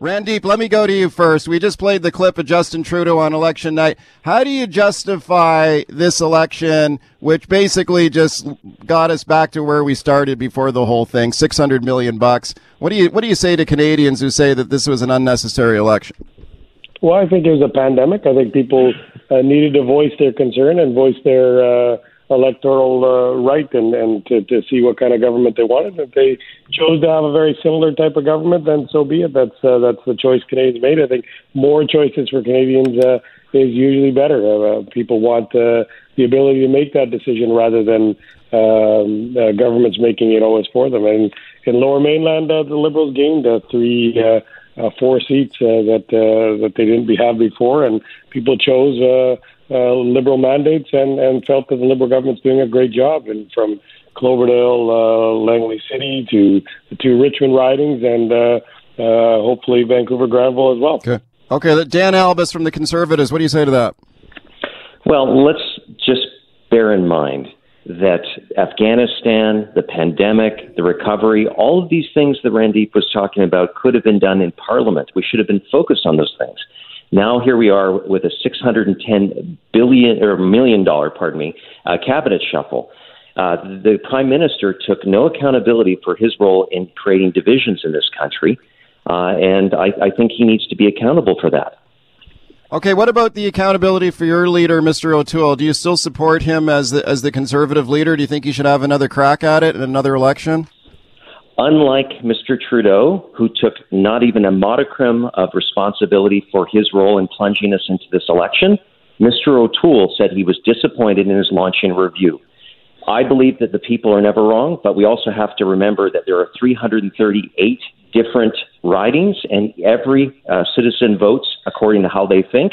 Randeep, let me go to you first. We just played the clip of Justin Trudeau on election night. How do you justify this election, which basically just got us back to where we started before the whole thing, 600 million bucks? What do you what do you say to Canadians who say that this was an unnecessary election? Well, I think it was a pandemic. I think people uh, needed to voice their concern and voice their uh, electoral uh, right and, and to, to see what kind of government they wanted. If they chose to have a very similar type of government, then so be it. That's uh, that's the choice Canadians made. I think more choices for Canadians uh, is usually better. Uh, people want uh, the ability to make that decision rather than um, uh, governments making it always for them. And in Lower Mainland, uh, the Liberals gained uh, three. Uh, uh, four seats uh, that uh, that they didn't have before, and people chose uh, uh, liberal mandates and, and felt that the liberal government's doing a great job. And from Cloverdale, uh, Langley City to the two Richmond ridings, and uh, uh, hopefully Vancouver Granville as well. Okay. Okay. Dan Albas from the Conservatives. What do you say to that? Well, let's just bear in mind that Afghanistan, the pandemic, the recovery, all of these things that Randeep was talking about could have been done in Parliament. We should have been focused on those things. Now here we are with a 610 billion or million dollar, pardon me, uh, cabinet shuffle. Uh, the prime minister took no accountability for his role in creating divisions in this country, uh, and I, I think he needs to be accountable for that. Okay, what about the accountability for your leader, Mr. O'Toole? Do you still support him as the as the conservative leader? Do you think he should have another crack at it in another election? Unlike Mr. Trudeau, who took not even a modicum of responsibility for his role in plunging us into this election, Mr. O'Toole said he was disappointed in his launching review. I believe that the people are never wrong, but we also have to remember that there are 338 different ridings, and every uh, citizen votes according to how they think.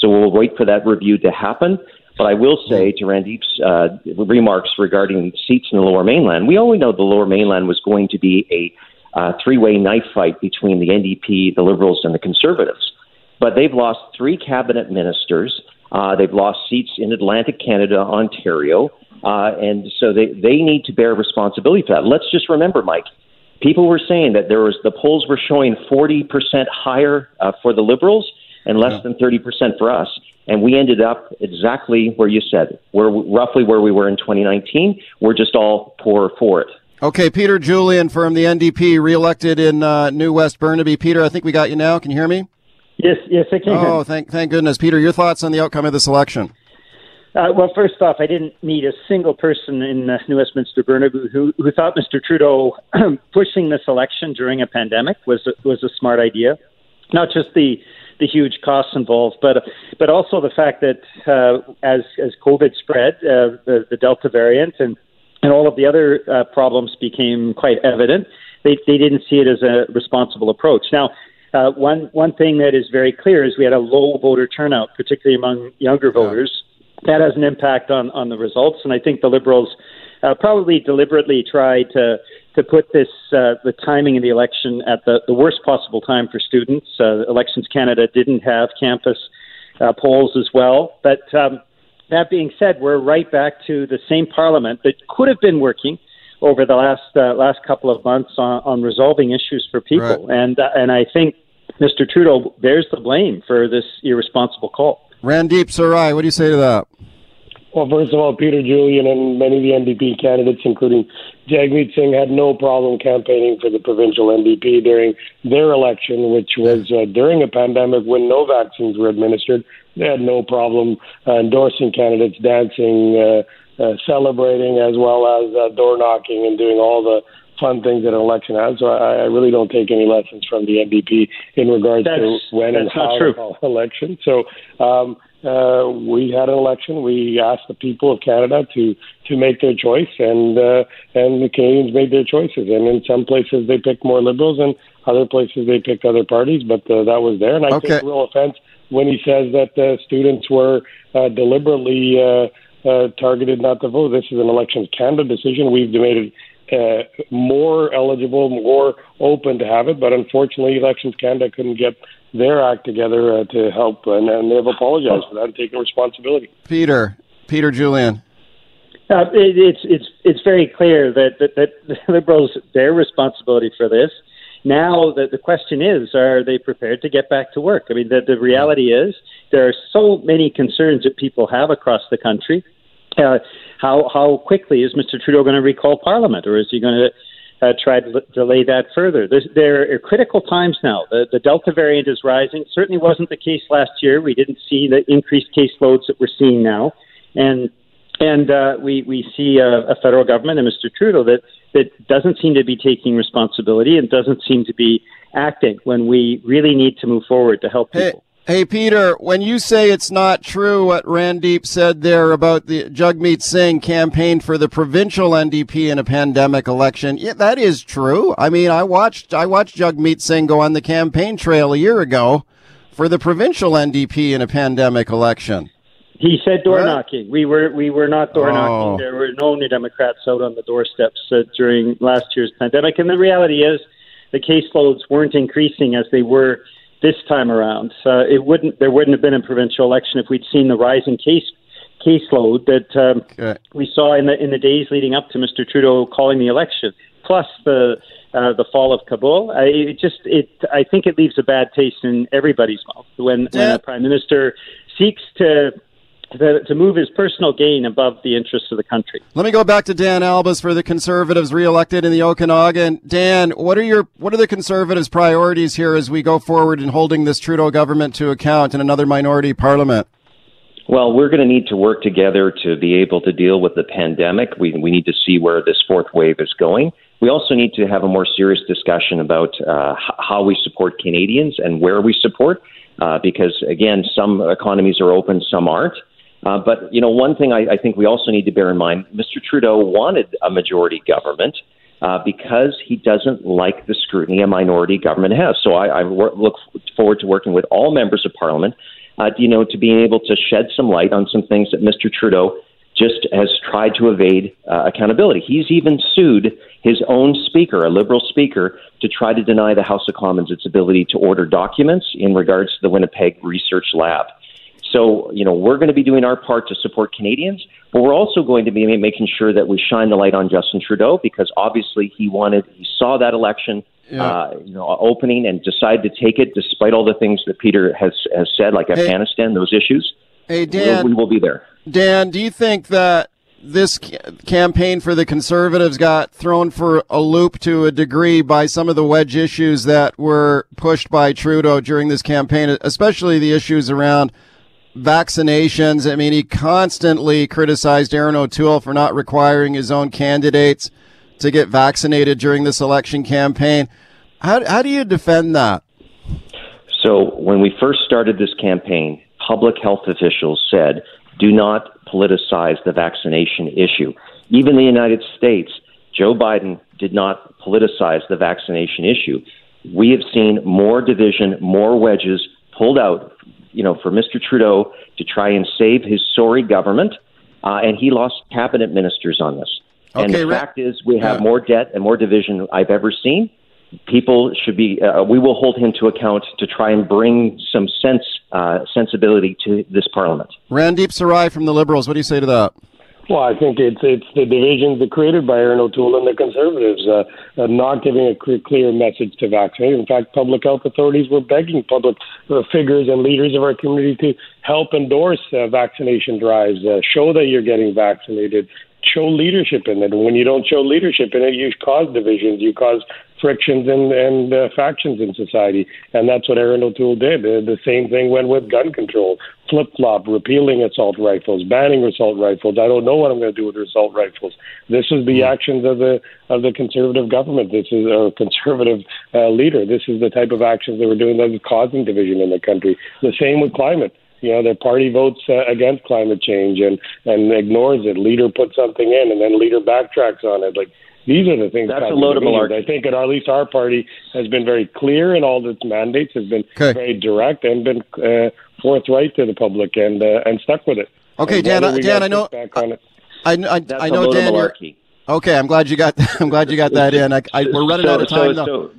So we'll wait for that review to happen. But I will say to Randeep's uh, remarks regarding seats in the Lower Mainland, we only know the Lower Mainland was going to be a uh, three-way knife fight between the NDP, the Liberals, and the Conservatives. But they've lost three cabinet ministers. Uh, they've lost seats in Atlantic Canada, Ontario, uh, and so they they need to bear responsibility for that. Let's just remember, Mike. People were saying that there was the polls were showing 40% higher uh, for the Liberals and less yeah. than 30% for us and we ended up exactly where you said. We're roughly where we were in 2019. We're just all poor for it. Okay, Peter Julian from the NDP, reelected in uh, New West Burnaby. Peter, I think we got you now. Can you hear me? Yes, yes, I can. Oh, thank, thank goodness, Peter. Your thoughts on the outcome of this election? Uh, well, first off, I didn't meet a single person in uh, New Westminster Burnaby who, who thought Mr. Trudeau pushing this election during a pandemic was was a smart idea. Not just the the huge costs involved, but but also the fact that uh, as as COVID spread, uh, the, the Delta variant and and all of the other uh, problems became quite evident. They they didn't see it as a responsible approach. Now. Uh, one one thing that is very clear is we had a low voter turnout, particularly among younger voters. That has an impact on on the results, and I think the Liberals uh, probably deliberately tried to to put this uh, the timing of the election at the, the worst possible time for students. Uh, Elections Canada didn't have campus uh, polls as well, but um, that being said, we're right back to the same Parliament that could have been working over the last uh, last couple of months on, on resolving issues for people, right. and uh, and I think Mr. Trudeau bears the blame for this irresponsible call. Randeep Sarai, what do you say to that? Well, first of all, Peter Julian and many of the NDP candidates, including Jagmeet Singh, had no problem campaigning for the provincial NDP during their election, which was uh, during a pandemic when no vaccines were administered. They had no problem uh, endorsing candidates, dancing, uh, uh, celebrating, as well as uh, door knocking and doing all the fun things that an election has. So I, I really don't take any lessons from the NDP in regards that's, to when and how to call election. So um, uh, we had an election. We asked the people of Canada to to make their choice, and uh, and the Canadians made their choices. And in some places they picked more Liberals, and other places they picked other parties. But uh, that was there, and I okay. take real offense when he says that uh, students were uh, deliberately uh, uh, targeted not to vote. This is an Elections Canada decision. We've made it uh, more eligible, more open to have it. But unfortunately, Elections Canada couldn't get their act together uh, to help, and, and they've apologized for that and taken responsibility. Peter, Peter Julian. Uh, it, it's it's it's very clear that, that that the Liberals their responsibility for this. now the, the question is, are they prepared to get back to work? I mean, the, the reality is there are so many concerns that people have across the country. Uh, how how quickly is Mr. Trudeau going to recall Parliament, or is he going to uh, try to l- delay that further. There's, there are critical times now. The, the Delta variant is rising. Certainly wasn't the case last year. We didn't see the increased caseloads that we're seeing now, and and uh, we we see a, a federal government and Mr. Trudeau that that doesn't seem to be taking responsibility and doesn't seem to be acting when we really need to move forward to help people. Hey, Peter, when you say it's not true what Randeep said there about the Jagmeet Singh campaign for the provincial NDP in a pandemic election, yeah, that is true. I mean, I watched I watched Jagmeet Singh go on the campaign trail a year ago for the provincial NDP in a pandemic election. He said door knocking. We were we were not door knocking. Oh. There were no New Democrats out on the doorsteps uh, during last year's pandemic, and the reality is the caseloads weren't increasing as they were this time around. Uh, it wouldn't there wouldn't have been a provincial election if we'd seen the rising case caseload that um, okay. we saw in the in the days leading up to Mr. Trudeau calling the election, plus the uh, the fall of Kabul. I, it just it I think it leaves a bad taste in everybody's mouth when, when a prime minister seeks to to, to move his personal gain above the interests of the country. Let me go back to Dan Albas for the Conservatives reelected in the Okanagan. Dan, what are your what are the Conservatives' priorities here as we go forward in holding this Trudeau government to account in another minority parliament? Well, we're going to need to work together to be able to deal with the pandemic. We, we need to see where this fourth wave is going. We also need to have a more serious discussion about uh, how we support Canadians and where we support, uh, because again, some economies are open, some aren't. Uh, but you know, one thing I, I think we also need to bear in mind: Mr. Trudeau wanted a majority government uh, because he doesn't like the scrutiny a minority government has. So I, I wor- look forward to working with all members of Parliament, uh, you know, to being able to shed some light on some things that Mr. Trudeau just has tried to evade uh, accountability. He's even sued his own speaker, a liberal speaker, to try to deny the House of Commons its ability to order documents in regards to the Winnipeg Research Lab. So, you know, we're going to be doing our part to support Canadians, but we're also going to be making sure that we shine the light on Justin Trudeau because obviously he wanted, he saw that election, yeah. uh, you know, opening and decided to take it despite all the things that Peter has has said, like hey, Afghanistan, those issues. Hey, Dan, we will be there. Dan, do you think that this campaign for the conservatives got thrown for a loop to a degree by some of the wedge issues that were pushed by Trudeau during this campaign, especially the issues around vaccinations. I mean, he constantly criticized Erin O'Toole for not requiring his own candidates to get vaccinated during this election campaign. How, how do you defend that? So, when we first started this campaign, public health officials said, do not politicize the vaccination issue. Even the United States, Joe Biden did not politicize the vaccination issue. We have seen more division, more wedges pulled out you know, for Mr. Trudeau to try and save his sorry government, uh, and he lost cabinet ministers on this. Okay, and the Ra- fact is, we have more debt and more division I've ever seen. People should be. Uh, we will hold him to account to try and bring some sense, uh, sensibility to this parliament. Randeep Sarai from the Liberals. What do you say to that? Well, I think it's it's the divisions that created by Erin O'Toole and the Conservatives uh, not giving a clear, clear message to vaccinate. In fact, public health authorities were begging public uh, figures and leaders of our community to help endorse uh, vaccination drives, uh, show that you're getting vaccinated, show leadership in it. And when you don't show leadership in it, you cause divisions, you cause frictions and, and uh, factions in society. And that's what Erin O'Toole did. Uh, the same thing went with gun control, flip flop, repealing assault rifles, banning assault rifles. I don't know what I'm going to do with assault rifles. This is the hmm. actions of the of the conservative government. This is a conservative uh, leader. This is the type of actions they were doing that is causing division in the country. The same with climate you know, their party votes uh, against climate change and and ignores it. Leader puts something in, and then leader backtracks on it. Like these are the things. That's a load of malarkey. I think at least our party has been very clear in all its mandates, has been okay. very direct, and been uh, forthright to the public, and uh, and stuck with it. Okay, Dan. Uh, Dan, I know. I, I, I, I know, Dan. Okay, I'm glad you got. I'm glad you got that in. I, I, we're running so, out of time. So, so,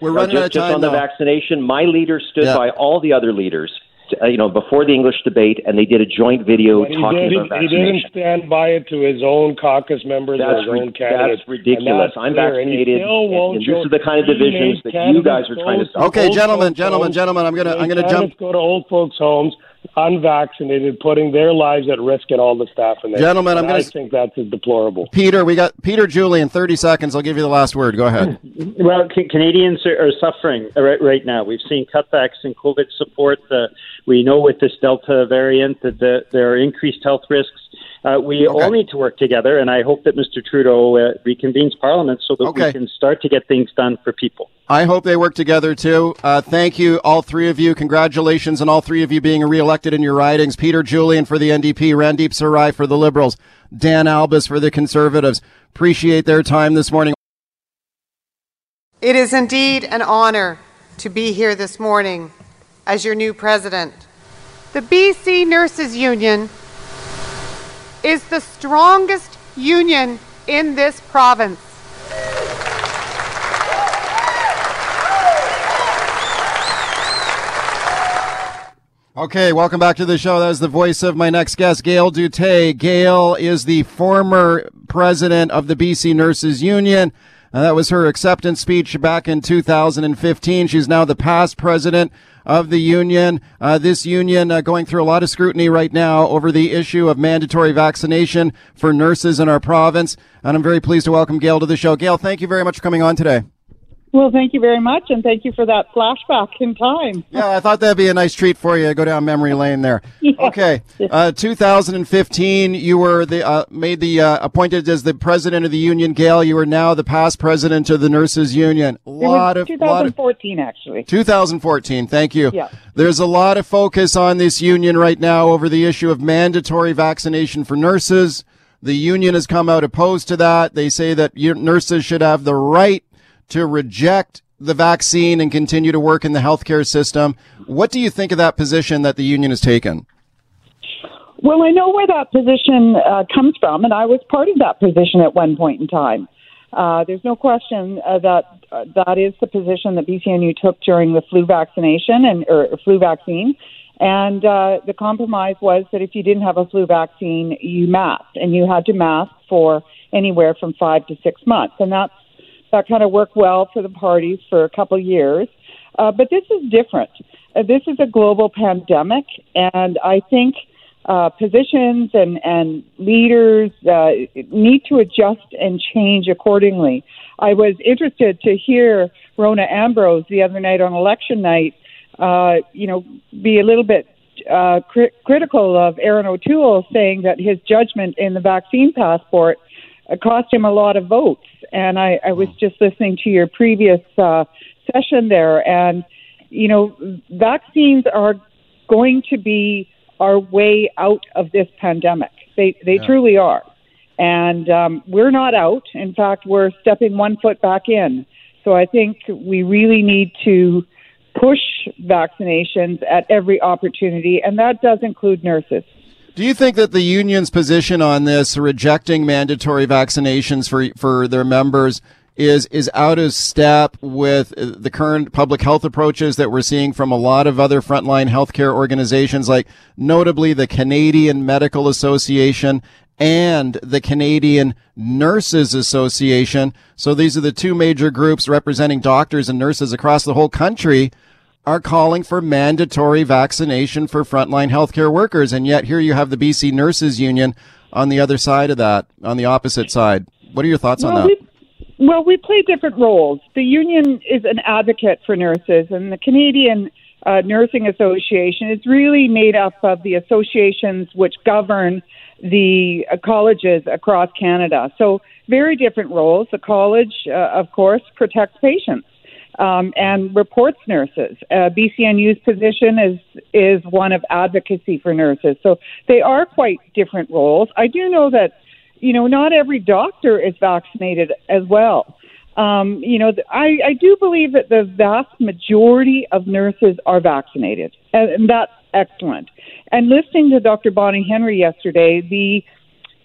we're running just, out of time. Just on though. the vaccination, my leader stood yeah. by all the other leaders uh, you know, before the English debate, and they did a joint video But he, talking did, about he didn't stand by it to his own caucus members or his ri- own candidates. that's ridiculous. That's I'm clear, and vaccinated, still and, and this is the kind of divisions that you guys are trying to go stop. Okay, old gentlemen, gentlemen, gentlemen, I'm gonna I'm gonna jump. go to old folks' homes, unvaccinated, putting their lives at risk and all the staff in there. Gentlemen, I'm gonna I s- think that's deplorable. Peter, we got Peter Julian. Thirty seconds. I'll give you the last word. Go ahead. Well, ca- Canadians are, are suffering right, right now. We've seen cutbacks in COVID support. Uh, we know with this Delta variant that the, there are increased health risks. Uh, we Okay. all need to work together, and I hope that Mr. Trudeau uh, reconvenes Parliament so that Okay. we can start to get things done for people. I hope they work together too. Uh, thank you, all three of you. Congratulations on all three of you being reelected in your ridings. Peter Julian for the NDP, Randeep Sarai for the Liberals, Dan Albas for the Conservatives. Appreciate their time this morning. It is indeed an honor to be here this morning as your new president. The BC Nurses Union is the strongest union in this province. Okay, welcome back to the show. That is the voice of my next guest, Gail Duteil. Gail is the former president of the BC Nurses Union. Uh, that was her acceptance speech back in 2015. She's now the past president of the union. Uh, this union uh, going through a lot of scrutiny right now over the issue of mandatory vaccination for nurses in our province. And I'm very pleased to welcome Gail to the show. Gail, thank you very much for coming on today. Well, thank you very much, and thank you for that flashback in time. Yeah, I thought that'd be a nice treat for you. Go down memory lane there. Okay, uh, 2015, you were the uh, made the uh, appointed as the president of the union. Gail, you are now the past president of the nurses union. A lot of lot of 2014, actually. 2014. Thank you. Yeah. There's a lot of focus on this union right now over the issue of mandatory vaccination for nurses. The union has come out opposed to that. They say that nurses should have the right to reject the vaccine and continue to work in the healthcare system. What do you think of that position that the union has taken? Well, I know where that position uh, comes from, and I was part of that position at one point in time. Uh, there's no question uh, that uh, that is the position that BCNU took during the flu vaccination and or flu vaccine. And uh, the compromise was that if you didn't have a flu vaccine, you masked, and you had to mask for anywhere from five to six months, and that's that kind of worked well for the parties for a couple of years. Uh, but this is different. Uh, this is a global pandemic, and I think uh, positions and, and leaders uh, need to adjust and change accordingly. I was interested to hear Rona Ambrose the other night on election night, uh, you know, be a little bit uh, cri- critical of Erin O'Toole, saying that his judgment in the vaccine passport uh, cost him a lot of votes. And I, I was just listening to your previous uh, session there, and you know, vaccines are going to be our way out of this pandemic. They they truly are, and um, we're not out. In fact, we're stepping one foot back in. So I think we really need to push vaccinations at every opportunity, and that does include nurses. Do you think that the union's position on this, rejecting mandatory vaccinations for for their members, is is out of step with the current public health approaches that we're seeing from a lot of other frontline healthcare organizations, like notably the Canadian Medical Association and the Canadian Nurses Association? So these are the two major groups representing doctors and nurses across the whole country are calling for mandatory vaccination for frontline healthcare workers. And yet here you have the BC Nurses Union on the other side of that, on the opposite side. What are your thoughts on that? we, well, we play different roles. The union is an advocate for nurses, and the Canadian uh, Nursing Association is really made up of the associations which govern the uh, colleges across Canada. So, very different roles. The college, uh, of course, protects patients. Um, and reports nurses. Uh, BCNU's position is is one of advocacy for nurses. So they are quite different roles. I do know that you know, not every doctor is vaccinated as well. Um, you know, I, I do believe that the vast majority of nurses are vaccinated, and, and that's excellent. And listening to Dr. Bonnie Henry yesterday, the,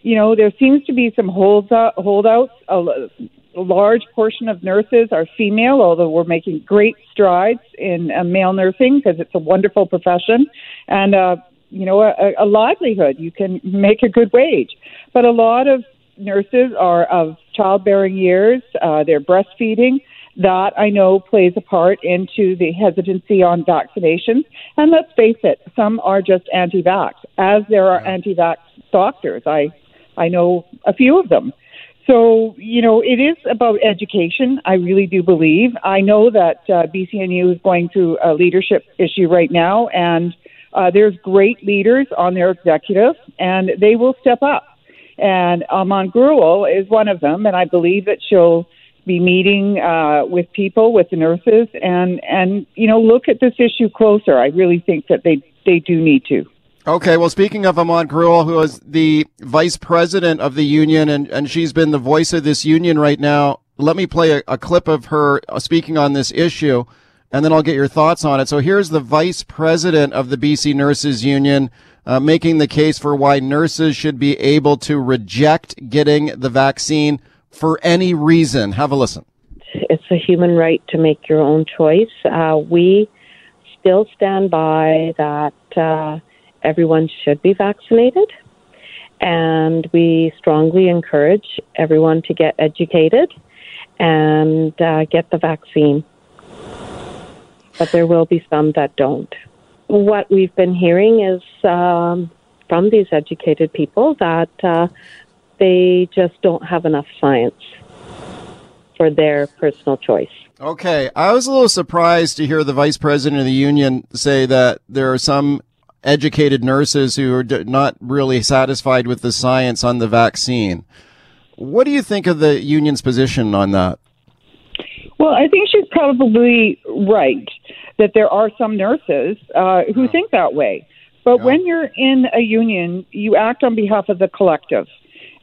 you know, there seems to be some holds holdouts, uh, a large portion of nurses are female, although we're making great strides in uh, male nursing because it's a wonderful profession and, uh, you know, a, a livelihood. You can make a good wage. But a lot of nurses are of childbearing years, uh, they're breastfeeding. That I know plays a part into the hesitancy on vaccinations. And let's face it, some are just anti vax, as there are anti vax doctors. I, I know a few of them. So, you know, it is about education. I really do believe. I know that uh, BCNU is going through a leadership issue right now, and uh, there's great leaders on their executive, and they will step up. And Aman Grewal is one of them, and I believe that she'll be meeting uh, with people, with the nurses, and and you know look at this issue closer. I really think that they they do need to. Okay, well, speaking of Aman Grewal, who is the vice president of the union, and, and she's been the voice of this union right now, let me play a, a clip of her uh, speaking on this issue, and then I'll get your thoughts on it. So here's the vice president of the BC Nurses Union uh, making the case for why nurses should be able to reject getting the vaccine for any reason. Have a listen. It's a human right to make your own choice. Uh, we still stand by that uh, everyone should be vaccinated, and we strongly encourage everyone to get educated and uh, get the vaccine. But there will be some that don't. What we've been hearing is um, from these educated people that uh, they just don't have enough science for their personal choice. Okay, I was a little surprised to hear the vice president of the union say that there are some educated nurses who are not really satisfied with the science on the vaccine. What do you think of the union's position on that? Well, I think she's probably right that there are some nurses uh, who yeah. think that way. But yeah. when you're in a union, you act on behalf of the collective.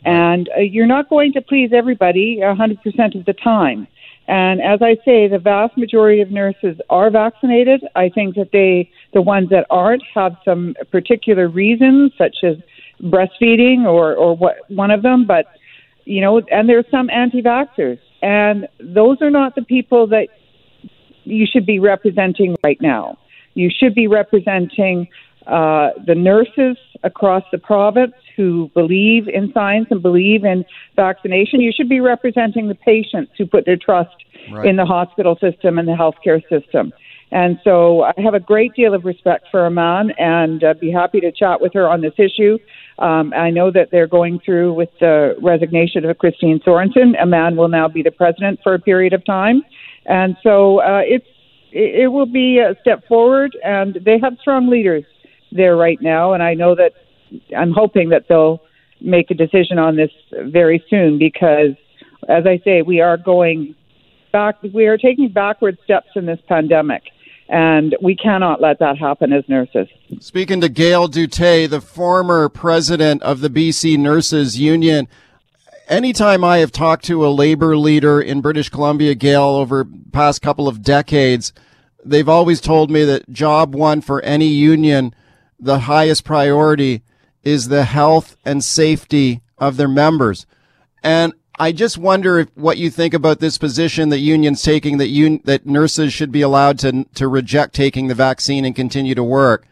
And uh, you're not going to please everybody 100% of the time. And as I say, the vast majority of nurses are vaccinated. I think that they, the ones that aren't, have some particular reasons, such as breastfeeding or, or what one of them. But you know, and there's some anti-vaxxers, and those are not the people that you should be representing right now. You should be representing uh, the nurses across the province who believe in science and believe in vaccination. You should be representing the patients who put their trust right. in the hospital system and the healthcare system. And so I have a great deal of respect for Aman and uh, be happy to chat with her on this issue. Um, I know that they're going through with the resignation of Christine Sorensen. Aman will now be the president for a period of time. And so uh, it's it will be a step forward, and they have strong leaders there right now. And I know that I'm hoping that they'll make a decision on this very soon because, as I say, we are going back. We are taking backward steps in this pandemic. And we cannot let that happen as nurses. Speaking to Gail Duteil, the former president of the BC Nurses Union, anytime I have talked to a labor leader in British Columbia, Gail, over past couple of decades, they've always told me that job one for any union, the highest priority is the health and safety of their members. And I just wonder if, what you think about this position that unions taking that un, that nurses should be allowed to to reject taking the vaccine and continue to work.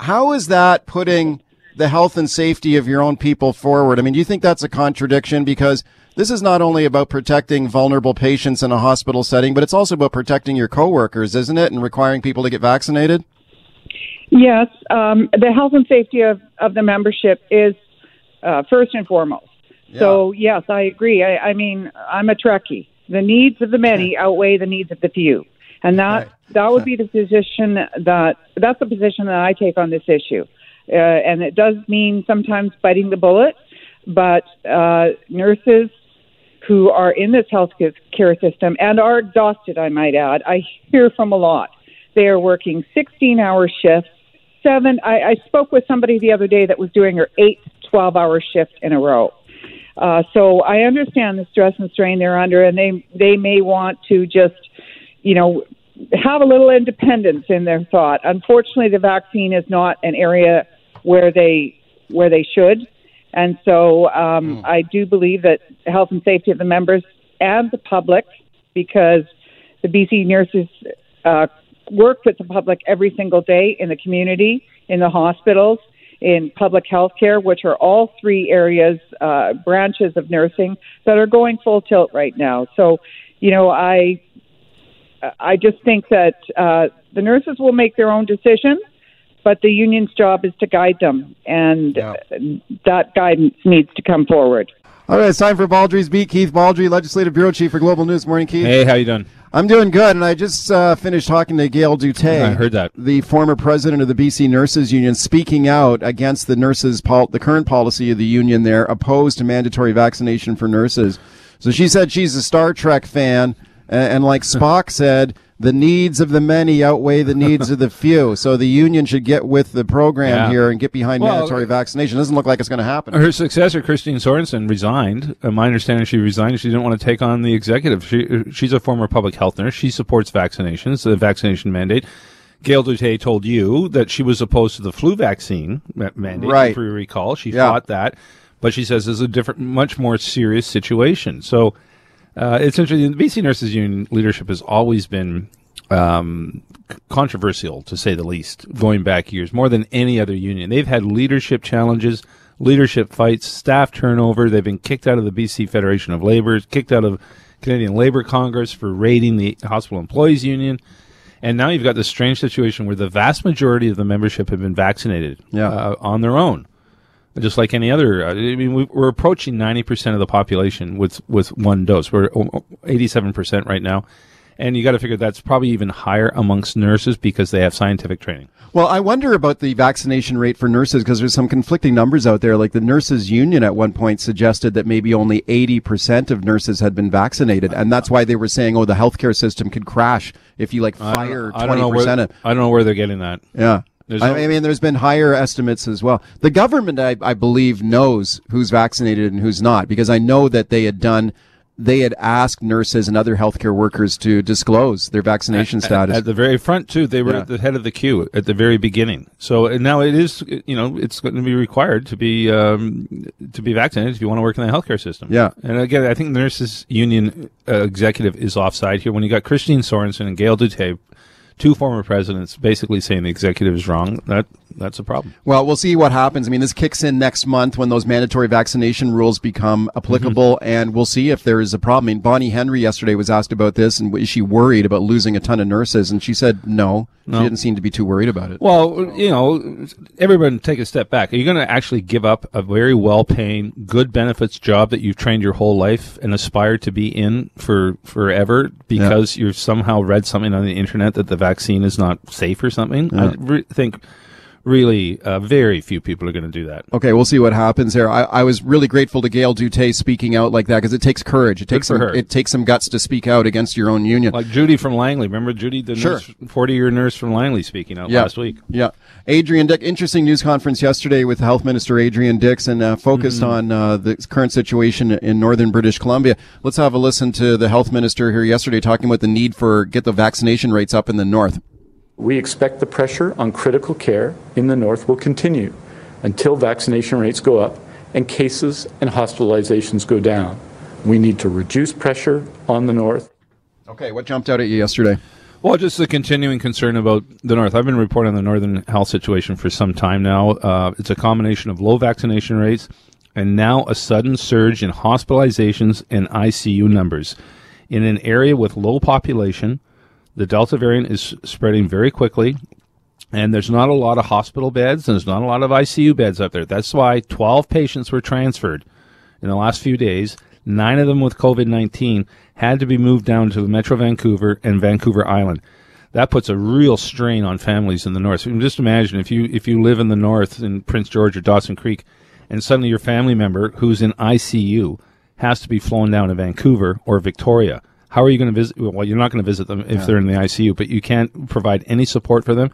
How is that putting the health and safety of your own people forward? I mean, do you think that's a contradiction because this is not only about protecting vulnerable patients in a hospital setting, but it's also about protecting your coworkers, isn't it? And requiring people to get vaccinated? Yes, um, the health and safety of, of the membership is uh, first and foremost. Yeah. So, yes, I agree. I, I mean, I'm a Trekkie. The needs of the many outweigh the needs of the few. And that, right. that would be the position that, that's the position that I take on this issue. Uh, and it does mean sometimes biting the bullet, but uh, nurses who are in this health care system and are exhausted, I might add, I hear from a lot. They are working 16 hour shifts seven. I, I spoke with somebody the other day that was doing her eight 12 hour shift in a row. Uh, so I understand the stress and strain they're under, and they they may want to just, you know, have a little independence in their thought. Unfortunately, the vaccine is not an area where they where they should, and so um, mm. I do believe that health and safety of the members and the public because the BC nurses uh, work with the public every single day in the community, in the hospitals, in public health care, which are all three areas, uh, branches of nursing that are going full tilt right now. So, you know, I, I just think that uh, the nurses will make their own decision, but the union's job is to guide them, and Yeah. that guidance needs to come forward. All right, it's time for Baldrey's Beat. Keith Baldrey, Legislative Bureau Chief for Global News. Morning, Keith. Hey, how you doing? I'm doing good, and I just uh, finished talking to Gail Duteil. I heard that. the former president of the BC Nurses Union, speaking out against the nurses, pol- the current policy of the union there, opposed to mandatory vaccination for nurses. So she said she's a Star Trek fan, and, and like Spock said, the needs of the many outweigh the needs of the few. So the union should get with the program Yeah. here and get behind Well, mandatory vaccination. Doesn't look like it's going to happen. Her successor, Christine Sorensen, resigned. Uh, my understanding, she resigned. She didn't want to take on the executive. She, uh, she's a former public health nurse. She supports vaccinations, the vaccination mandate. Gail Duteil told you that she was opposed to the flu vaccine mandate. Right. If you recall, she Yeah. fought that, but she says it's a different, much more serious situation. So uh, it's interesting. The BC Nurses Union leadership has always been um, controversial, to say the least, going back years, more than any other union. They've had leadership challenges, leadership fights, staff turnover. They've been kicked out of the BC Federation of Labor, kicked out of Canadian Labor Congress for raiding the Hospital Employees Union. And now you've got this strange situation where the vast majority of the membership have been vaccinated Yeah. uh, on their own just like any other. Uh, I mean, we- we're approaching ninety percent of the population with with one dose. We're eighty seven percent right now, and you got to figure that's probably even higher amongst nurses because they have scientific training. Well, I wonder about the vaccination rate for nurses because there's some conflicting numbers out there. Like the nurses union at one point suggested that maybe only 80% of nurses had been vaccinated. And that's why they were saying, oh, the healthcare system could crash if you like fire I don't know 20% where, of. I don't know where they're getting that. Yeah. There's I, mean, there's been higher estimates as well. The government, I, I believe, knows who's vaccinated and who's not because I know that they had done, they had asked nurses and other healthcare workers to disclose their vaccination status. At the very front too, they were Yeah. at the head of the queue at the very beginning. So now it is, you know, it's going to be required to be um, to be vaccinated if you want to work in the healthcare system. Yeah. and again, I think the nurses union uh, executive is offside here. When you got Christine Sorensen and Gail Duteil, two former presidents, basically saying the executive is wrong, that that's a problem. Well, we'll see what happens. I mean, this kicks in next month when those mandatory vaccination rules become applicable, Mm-hmm. and we'll see if there is a problem. I mean, Bonnie Henry yesterday was asked about this, and is she worried about losing a ton of nurses? And she said no. She didn't seem to be too worried about it. Well, you know, everyone take a step back. Are you going to actually give up a very well-paying, good benefits job that you've trained your whole life and aspired to be in for forever because you've somehow read something on the internet that the vaccine is not safe or something? I re- think really uh, very few people are going to do that. Okay, we'll see what happens here. I, I was really grateful to Gail Duteil speaking out like that because it takes courage. It takes some, her. it takes some guts to speak out against your own union. Like Judy from Langley. Remember Judy, the Sure. forty-year nurse from Langley, speaking out Yeah. last week. Yeah. Adrian Dix, interesting news conference yesterday with Health Minister Adrian Dixon, uh, focused on uh, the current situation in northern British Columbia. Let's have a listen to the Health Minister here yesterday talking about the need for get the vaccination rates up in the north. We expect the pressure on critical care in the north will continue until vaccination rates go up and cases and hospitalizations go down. We need to reduce pressure on the north. Okay, what jumped out at you yesterday? Well, just the continuing concern about the North. I've been reporting on the Northern health situation for some time now. Uh, it's a combination of low vaccination rates and now a sudden surge in hospitalizations and ICU numbers. In an area with low population, the Delta variant is spreading very quickly, and there's not a lot of hospital beds, and there's not a lot of ICU beds up there. That's why 12 patients were transferred in the last few days. Nine of them with COVID 19 had to be moved down to Metro Vancouver and Vancouver Island. That puts a real strain on families in the north. So just imagine if you if you live in the north in Prince George or Dawson Creek, and suddenly your family member who's in ICU has to be flown down to Vancouver or Victoria. How are you going to visit? Well, you're not going to visit them if they're in the ICU, but you can't provide any support for them,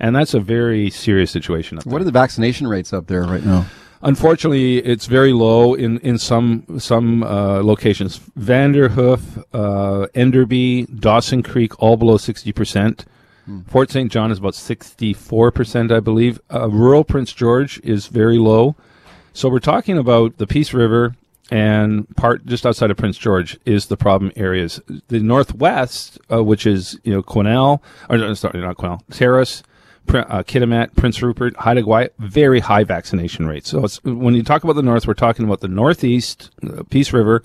and that's a very serious situation. Up there. What are the vaccination rates up there right now? Unfortunately, it's very low in, in some some uh, locations. Vanderhoof, uh, Enderby, Dawson Creek, all below sixty percent. Fort St. John is about sixty four percent, I believe. Uh, rural Prince George is very low. So we're talking about the Peace River and part just outside of Prince George is the problem areas. The northwest, uh, which is you know Quesnel, or no, sorry, not Quesnel, Terrace, uh, Kitimat, Prince Rupert, Haida Gwaii, very high vaccination rates. So it's, when you talk about the north, we're talking about the northeast, uh, Peace River,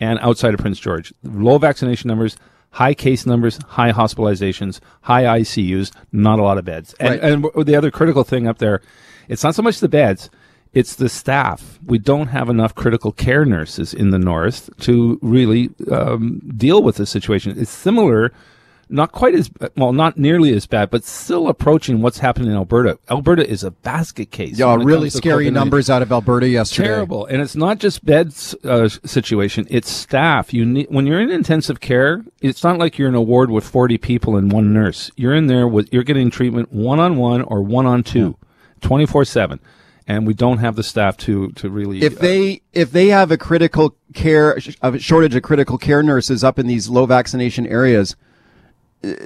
and outside of Prince George. Low vaccination numbers, high case numbers, high hospitalizations, high ICUs, not a lot of beds. And, Right. and the other critical thing up there, it's not so much the beds, it's the staff. We don't have enough critical care nurses in the north to really um, deal with the situation. It's similar, not quite as well, not nearly as bad, but still approaching what's happening in Alberta. Alberta is a basket case. Yeah, really scary numbers out of Alberta yesterday. terrible and it's not just beds uh, situation it's staff you need when you're in intensive care it's not like you're in a ward with 40 people and one nurse you're in there with you're getting treatment one-on-one or one-on-two 24-7 and we don't have the staff to to really If they if they have a critical care a shortage of critical care nurses up in these low vaccination areas,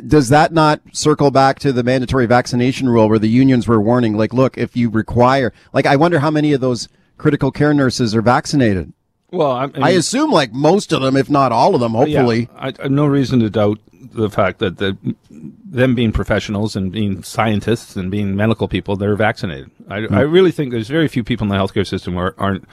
does that not circle back to the mandatory vaccination rule where the unions were warning like look if you require like I wonder how many of those critical care nurses are vaccinated. well I, I assume like most of them if not all of them hopefully. Yeah, I, I have no reason to doubt the fact that the, them being professionals and being scientists and being medical people, they're vaccinated. I, Hmm. I really think there's very few people in the healthcare system who are, aren't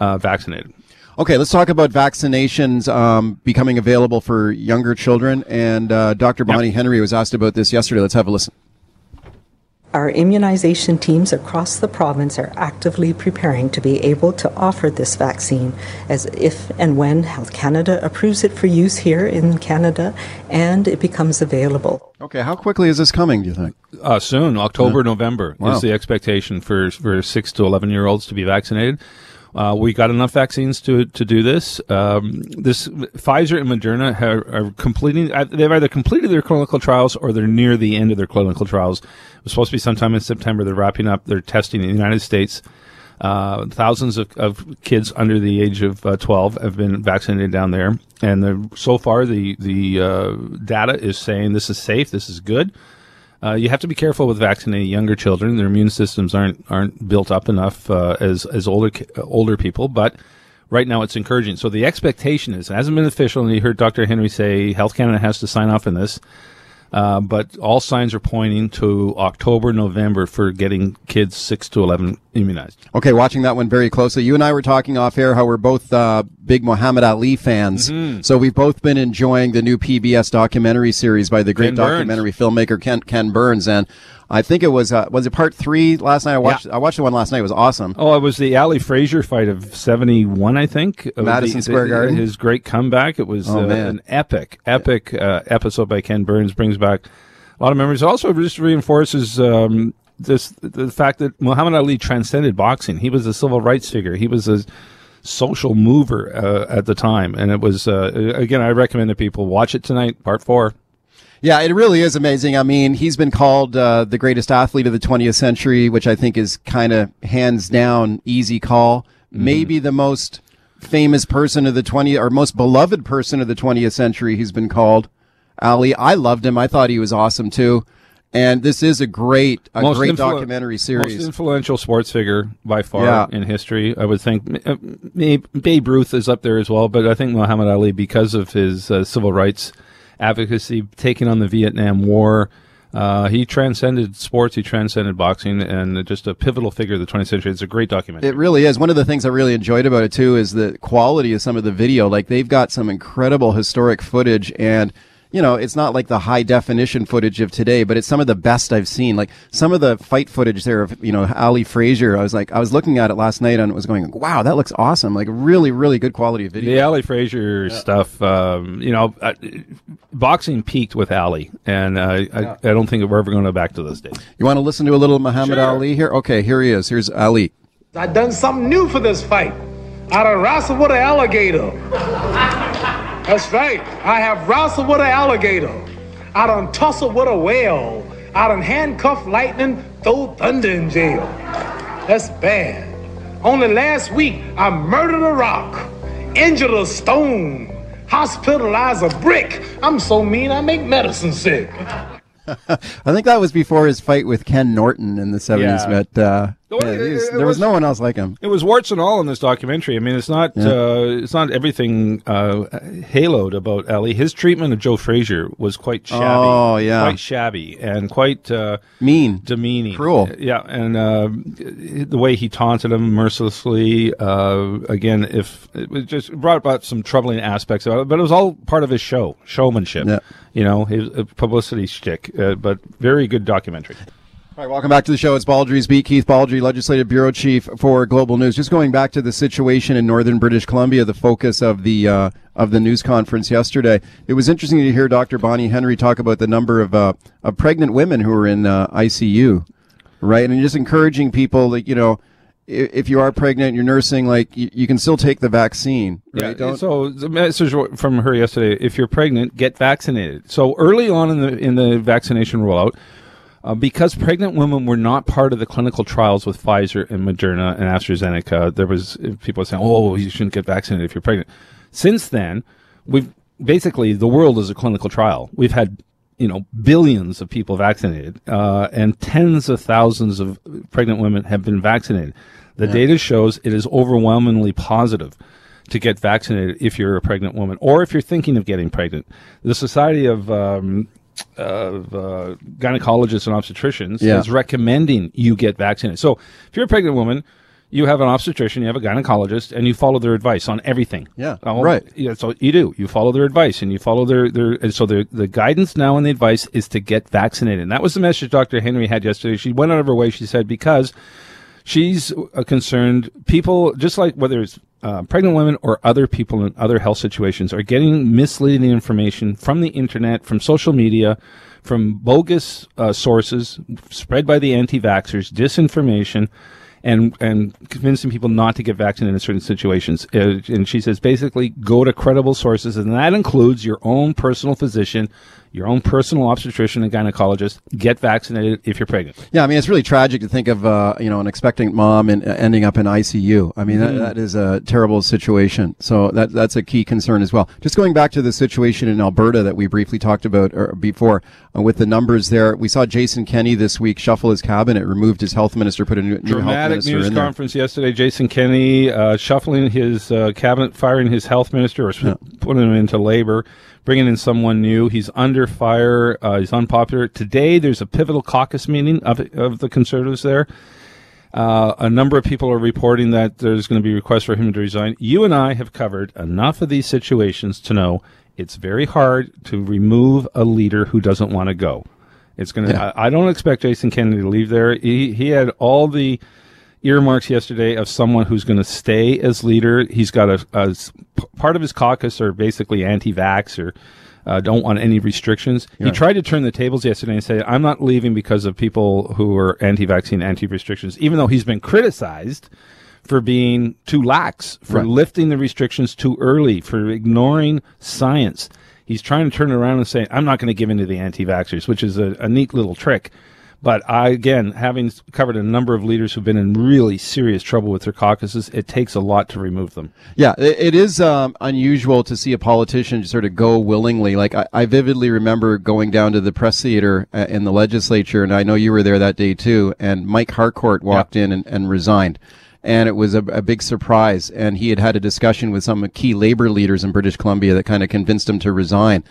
uh, vaccinated. Okay, let's talk about vaccinations um, becoming available for younger children. And uh, Dr. Bonnie Henry was asked about this yesterday. Let's have a listen. Our immunization teams across the province are actively preparing to be able to offer this vaccine as if and when Health Canada approves it for use here in Canada and it becomes available. Okay, how quickly is this coming? Do you think? Uh, soon, October, November Wow. is the expectation for for six to eleven year olds to be vaccinated. Uh, we got enough vaccines to to do this. Um, this Pfizer and Moderna are, are completing. uh, They've either completed their clinical trials or they're near the end of their clinical trials. It was supposed to be sometime in September. They're wrapping up their testing in the United States. Uh, thousands of, of kids under the age of uh, 12 have been vaccinated down there, and the, so far the the uh, data is saying this is safe, this is good. Uh, you have to be careful with vaccinating younger children; their immune systems aren't aren't built up enough uh, as as older uh, older people. But right now, it's encouraging. So the expectation is, it hasn't been official, and you heard Dr. Henry say Health Canada has to sign off on this. Uh, but all signs are pointing to October, November for getting kids six to eleven immunized. Okay, watching that one very closely. You and I were talking off air how we're both uh, big Muhammad Ali fans. Mm-hmm. So we've both been enjoying the new PBS documentary series by the great Ken Burns. documentary filmmaker Ken Ken Burns, and I think it was uh, was it part three last night. I watched I watched the one last night. It was awesome. Oh, it was the Ali Frazier fight of '71, I think. Madison the- Square Garden? His great comeback. It was Oh, uh, an epic, epic uh, episode by Ken Burns. Brings back a lot of memories. It also just reinforces um, this the fact that Muhammad Ali transcended boxing. He was a civil rights figure. He was a social mover uh, at the time, and it was uh, again. I recommend that people watch it tonight. Part four. Yeah, it really is amazing. I mean, he's been called uh, the greatest athlete of the 20th century, which I think is kind of hands down easy call. Mm-hmm. Maybe the most famous person of the 20th or most beloved person of the 20th century he's been called. Ali, I loved him. I thought he was awesome too. And this is a great, a Most great influ- documentary series. Most influential sports figure by far Yeah. in history. I would think uh, Babe Ruth is up there as well, but I think Muhammad Ali, because of his uh, civil rights advocacy, taking on the Vietnam War, uh, he transcended sports, he transcended boxing, and just a pivotal figure of the 20th century. It's a great documentary. It really is. One of the things I really enjoyed about it too is the quality of some of the video. Like they've got some incredible historic footage and you know, it's not like the high definition footage of today, but it's some of the best I've seen. Like some of the fight footage there of, you know, Ali Frazier. I was like, I was looking at it last night and it was going, wow, that looks awesome. Like really, really good quality of video. The Ali Frazier stuff, um, you know, uh, boxing peaked with Ali, and uh, I, I don't think we're ever going to go back to those days. You want to listen to a little Muhammad Ali here? Okay, here he is. Here's Ali. I done something new for this fight. I done wrestled with an alligator. That's right. I have wrestled with an alligator. I done tussled with a whale. I done handcuffed lightning, throw thunder in jail. That's bad. Only last week, I murdered a rock, injured a stone, hospitalized a brick. I'm so mean, I make medicine sick. I think that was before his fight with Ken Norton in the 70s, Yeah. but uh, Yeah, he's- there was no one else like him. It was warts and all in this documentary. I mean, it's not Yeah. uh, it's not everything uh, haloed about Ali. His treatment of Joe Frazier was quite shabby. Oh, yeah. quite shabby and quite uh, mean, demeaning, cruel. Yeah, and uh, the way he taunted him mercilessly. Uh, again, if it was just brought about some troubling aspects about it, but it was all part of his show, showmanship. Yeah. You know, his uh, publicity shtick. Uh, but very good documentary. All right, welcome back to the show. It's Baldrey's Beat. Keith Baldrey, Legislative Bureau Chief for Global News. Just going back to the situation in northern British Columbia, the focus of the uh, of the news conference yesterday. It was interesting to hear Dr. Bonnie Henry talk about the number of uh, of pregnant women who are in uh, ICU, right? And just encouraging people, like you know, if you are pregnant, you're nursing, like you, you can still take the vaccine, right? Yeah, Don't- so the message from her yesterday: if you're pregnant, get vaccinated. So early on in the in the vaccination rollout, uh, because pregnant women were not part of the clinical trials with Pfizer and Moderna and AstraZeneca, there was people saying, "Oh, you shouldn't get vaccinated if you're pregnant." Since then, we've basically the world is a clinical trial. We've had you know billions of people vaccinated, uh, and tens of thousands of pregnant women have been vaccinated. The Yeah. data shows it is overwhelmingly positive to get vaccinated if you're a pregnant woman or if you're thinking of getting pregnant. The Society of um, of uh, gynecologists and obstetricians Yeah. is recommending you get vaccinated. So if you're a pregnant woman, you have an obstetrician, you have a gynecologist, and you follow their advice on everything. Yeah, Uh, right. Yeah, so you do. You follow their advice, and you follow their their. And so the the guidance now and the advice is to get vaccinated. And that was the message Dr. Henry had yesterday. She went out of her way. She said because she's uh, concerned people just like whether it's uh, pregnant women or other people in other health situations are getting misleading information from the internet from social media from bogus uh, sources spread by the anti-vaxxers disinformation and and convincing people not to get vaccinated in certain situations. Uh, and she says basically go to credible sources and that includes your own personal physician your own personal obstetrician and gynecologist get vaccinated if you're pregnant Yeah, I mean, it's really tragic to think of, uh, you know, an expectant mom and uh, ending up in ICU. I mean, Mhm. that, that is a terrible situation. So that that's a key concern as well. Just going back to the situation in Alberta that we briefly talked about uh, before, uh, with the numbers there, we saw Jason Kenney this week shuffle his cabinet, removed his health minister, put a new, new health dramatic minister news in there. conference yesterday. Jason Kenney uh, shuffling his uh, cabinet, firing his health minister, or putting him into labor, bringing in someone new. He's under fire. Uh, he's unpopular. Today, there's a pivotal caucus meeting of of the Conservatives there. Uh, a number of people are reporting that there's going to be requests for him to resign. You and I have covered enough of these situations to know it's very hard to remove a leader who doesn't want to go. It's going to. Yeah. I, I don't expect Jason Kenney to leave there. He he had all the earmarks yesterday of someone who's going to stay as leader. He's got a part of his caucus are basically anti-vax or uh, don't want any restrictions. He tried to turn the tables yesterday and say, "I'm not leaving because of people who are anti-vaccine, anti-restrictions," even though he's been criticized for being too lax, for Right. lifting the restrictions too early, for ignoring science. He's trying to turn it around and say, I'm not going to give in to the anti vaxxers, which is a, a neat little trick. But I, again, having covered a number of leaders who've been in really serious trouble with their caucuses, it takes a lot to remove them. Yeah, it, it is um, unusual to see a politician sort of go willingly. Like I, I vividly remember going down to the press theater uh, in the legislature, and I know you were there that day too. And Mike Harcourt walked in and, and resigned, and it was a, a big surprise. And he had had a discussion with some key labor leaders in British Columbia that kind of convinced him to resign.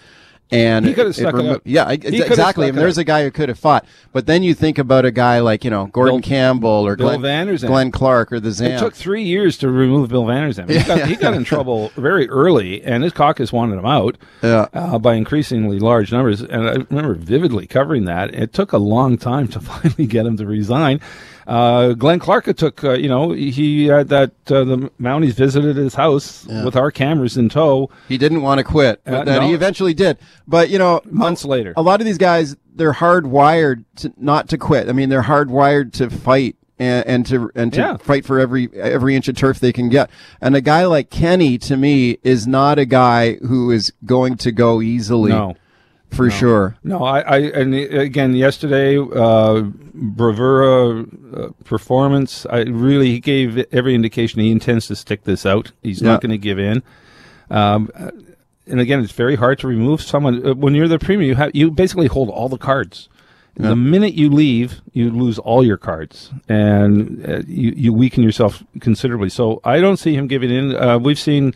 And He could have stuck it remo-. Yeah, I- He could have exactly. I mean, there's a guy who could have fought, but then you think about a guy like you know Gordon Bill- Campbell or Bill Glenn, Glenn Clark or the Zan. It took three years to remove Bill Vander Zalm. He, got, he got in trouble very early, and his caucus wanted him out Yeah. uh, by increasingly large numbers. And I remember vividly covering that. It took a long time to finally get him to resign. Uh, Glenn Clark took, uh, you know, he had that uh, the Mounties visited his house Yeah. with our cameras in tow. He didn't want to quit, but Uh, then no. he eventually did. But you know, Months later. a lot of these guys they're hardwired to not to quit. I mean, they're hardwired to fight and, and to and to Yeah. fight for every every inch of turf they can get. And a guy like Kenney, to me, is not a guy who is going to go easily. No. For sure. No, I, I and again yesterday, uh, bravura uh, performance. I really he gave every indication he intends to stick this out. He's Yeah. not going to give in. Um, and again, it's very hard to remove someone uh, when you're the premier. You have you basically hold all the cards, The minute you leave, you lose all your cards, and uh, you you weaken yourself considerably. So I don't see him giving in. Uh, we've seen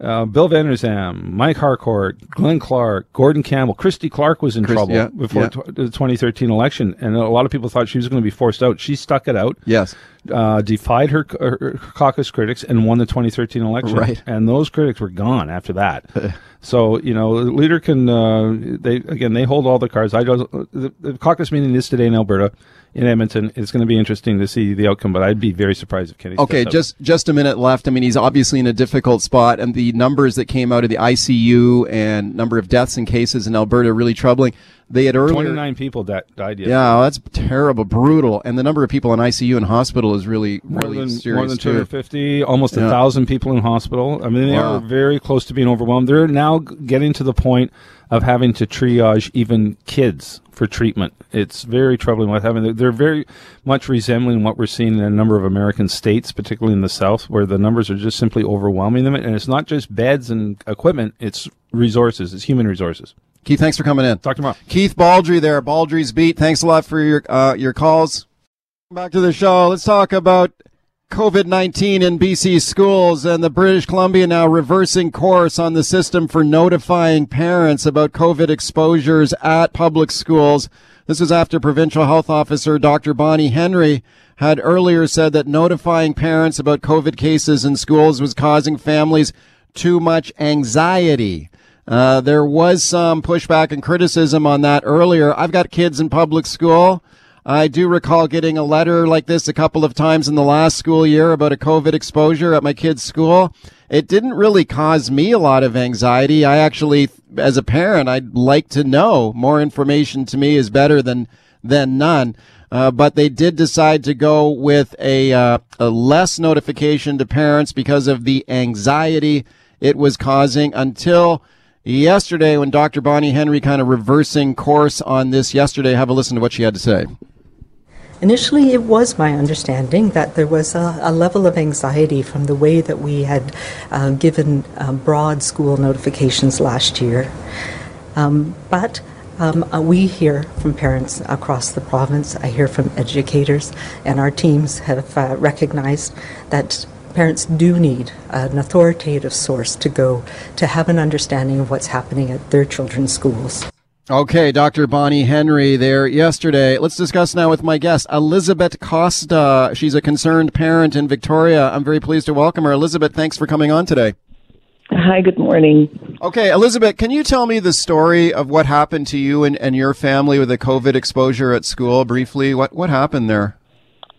uh, Bill Vander Zalm, Mike Harcourt, Glenn Clark, Gordon Campbell, Christy Clark was in Christ- trouble yeah, before yeah. tw- the 2013 election, and a lot of people thought she was going to be forced out. She stuck it out. Yes. Uh, defied her, her caucus critics and won the 2013 election. Right. And those critics were gone after that. so you know, the leader can. Uh, they again, they hold all the cards. I don't. The, the caucus meeting is today in Alberta, in Edmonton. It's going to be interesting to see the outcome, but I'd be very surprised if Kenney. Okay, just just a minute left. I mean, he's obviously in a difficult spot, and the numbers that came out of the ICU and number of deaths and cases in Alberta are really troubling. They had earlier, 29 people that died yesterday. yeah, that's terrible, brutal, and the number of people in ICU and hospital is really more really than serious more than too. 250, almost a Yeah. thousand people in hospital. I mean, they Wow. are very close to being overwhelmed. They're now getting to the point of having to triage even kids for treatment. It's very troubling what happened. They're very much resembling what we're seeing in a number of American states, particularly in the South, where the numbers are just simply overwhelming them. And it's not just beds and equipment; it's resources, it's human resources. Keith, thanks for coming in. Talk tomorrow. Keith Baldrey there, Baldrey's Beat. Thanks a lot for your uh, your calls. Back to the show. Let's talk about COVID 19 in BC schools and the British Columbia now reversing course on the system for notifying parents about COVID exposures at public schools. This was after Provincial Health Officer Dr. Bonnie Henry had earlier said that notifying parents about COVID cases in schools was causing families too much anxiety. Uh, there was some pushback and criticism on that earlier. I've got kids in public school. I do recall getting a letter like this a couple of times in the last school year about a COVID exposure at my kid's school. It didn't really cause me a lot of anxiety. I actually, as a parent, I'd like to know more information to me is better than, than none. Uh, but they did decide to go with a, uh, a less notification to parents because of the anxiety it was causing until yesterday when Dr. Bonnie Henry kind of reversing course on this yesterday. Have a listen to what she had to say. Initially, it was my understanding that there was a, a level of anxiety from the way that we had uh, given um, broad school notifications last year. Um, but um, uh, we hear from parents across the province, I hear from educators, and our teams have uh, recognized that parents do need an authoritative source to go to have an understanding of what's happening at their children's schools. Okay, Dr. Bonnie Henry there yesterday. Let's discuss now with my guest, Elizabeth Costa. She's a concerned parent in Victoria. I'm very pleased to welcome her. Elizabeth, thanks for coming on today. Hi, good morning. Okay, Elizabeth, can you tell me the story of what happened to you and, and your family with the COVID exposure at school briefly? What, what happened there?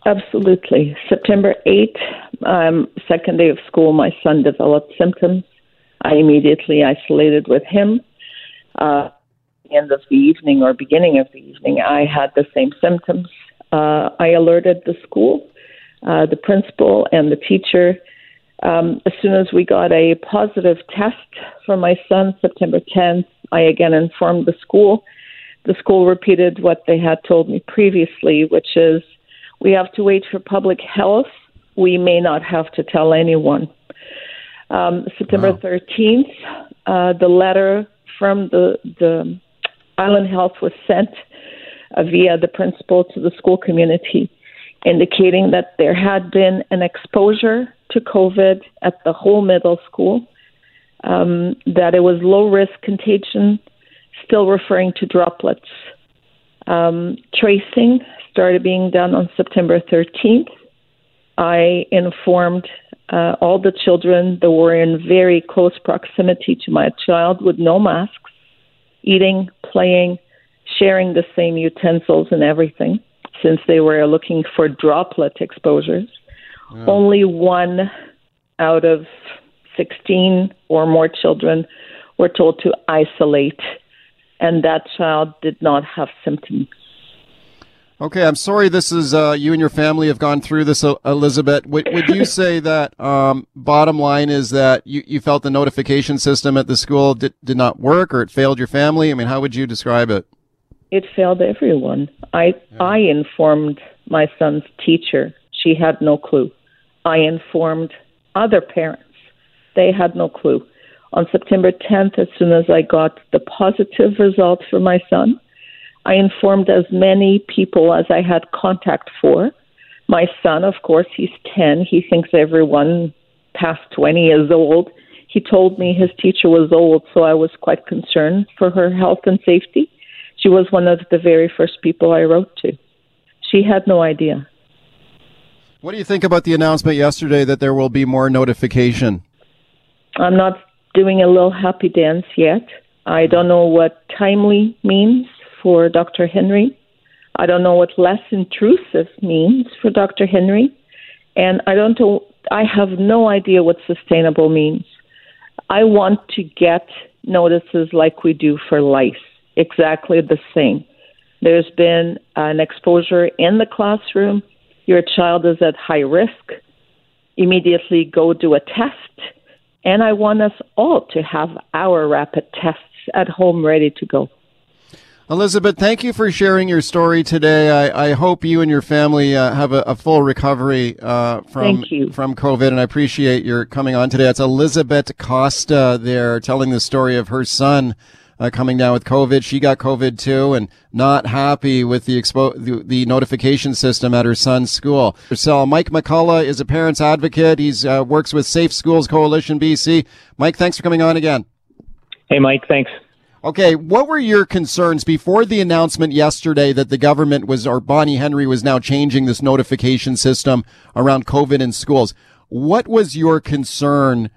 Absolutely. September 8th, um, second day of school, my son developed symptoms. I immediately isolated with him. Uh, end of the evening or beginning of the evening, I had the same symptoms. Uh, I alerted the school, uh, the principal, and the teacher. Um, as soon as we got a positive test for my son, September 10th, I again informed the school. The school repeated what they had told me previously, which is we have to wait for public health. We may not have to tell anyone. Um, September Wow. 13th, uh, the letter from the, the Island Health was sent uh, via the principal to the school community, indicating that there had been an exposure to COVID at the whole middle school, um, that it was low risk contagion, still referring to droplets. Um, tracing started being done on September 13th. I informed uh, all the children that were in very close proximity to my child with no masks, eating, playing, sharing the same utensils and everything, since they were looking for droplet exposures. Only one out of 16 or more children were told to isolate, and that child did not have symptoms. Okay, I'm sorry this is, uh, you and your family have gone through this, uh, Elizabeth. Would, would you say that, um, bottom line is that you, you felt the notification system at the school did, did not work or it failed your family? I mean, how would you describe it? It failed everyone. I I informed my son's teacher. She had no clue. I informed other parents. They had no clue. On September 10th, as soon as I got the positive result for my son, I informed as many people as I had contact for. My son, of course, he's 10. He thinks everyone past 20 is old. He told me his teacher was old, so I was quite concerned for her health and safety. She was one of the very first people I wrote to. She had no idea. What do you think about the announcement yesterday that there will be more notification? I'm not doing a little happy dance yet. I don't know what timely means for Dr. Henry. I don't know what less intrusive means for Dr. Henry. And I don't I have no idea what sustainable means. I want to get notices like we do for lice, exactly the same. There's been an exposure in the classroom. Your child is at high risk. Immediately go do a test. And I want us all to have our rapid tests at home ready to go. Elizabeth, thank you for sharing your story today. I, I hope you and your family uh, have a, a, full recovery uh, from from COVID, and I appreciate your coming on today. It's Elizabeth Costa there telling the story of her son uh, coming down with COVID. She got COVID too, and not happy with the, expo- the, the notification system at her son's school. So Mike McCullough is a parents advocate. He's uh, works with Safe Schools Coalition BC. Mike, thanks for coming on again. Hey, Mike. Thanks. Okay, what were your concerns before the announcement yesterday that the government was, or Bonnie Henry was now changing this notification system around COVID in schools? What was your concern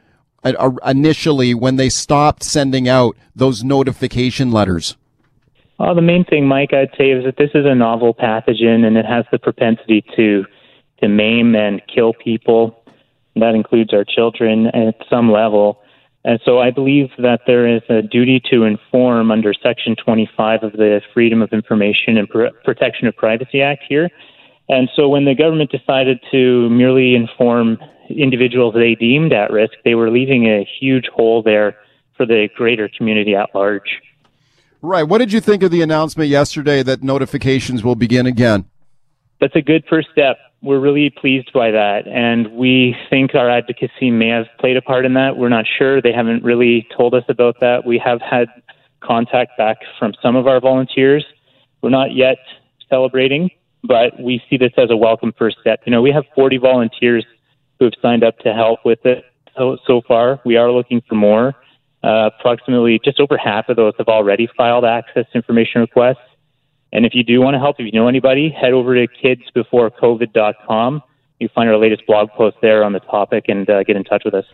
uh, initially when they stopped sending out those notification letters? Well, the main thing, Mike, I'd say is that this is a novel pathogen and it has the propensity to to maim and kill people. That includes our children at some level. And so I believe that there is a duty to inform under Section 25 of the Freedom of Information and Protection of Privacy Act here. And so when the government decided to merely inform individuals they deemed at risk, they were leaving a huge hole there for the greater community at large. Right. What did you think of the announcement yesterday that notifications will begin again? That's a good first step we're really pleased by that. And we think our advocacy may have played a part in that. We're not sure. They haven't really told us about that. We have had contact back from some of our volunteers. We're not yet celebrating, but we see this as a welcome first step. You know, we have 40 volunteers who have signed up to help with it so, so far. We are looking for more. Uh, approximately just over half of those have already filed access information requests. And if you do want to help, if you know anybody, head over to kidsbeforecovid.com. You find our latest blog post there on the topic and uh, get in touch with us.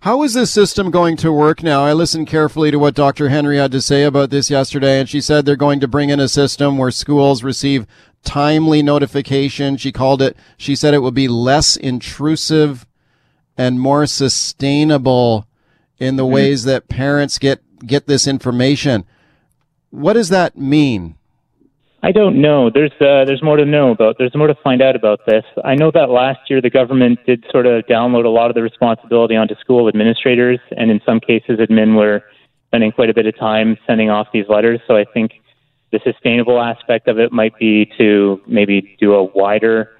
How is this system going to work now? I listened carefully to what Dr. Henry had to say about this yesterday, and she said they're going to bring in a system where schools receive timely notification. She called it, she said it would be less intrusive and more sustainable in the mm-hmm. ways that parents get, get this information. What does that mean? I don't know. There's uh, there's more to know about. There's more to find out about this. I know that last year the government did sort of download a lot of the responsibility onto school administrators, and in some cases, admin were spending quite a bit of time sending off these letters. So I think the sustainable aspect of it might be to maybe do a wider,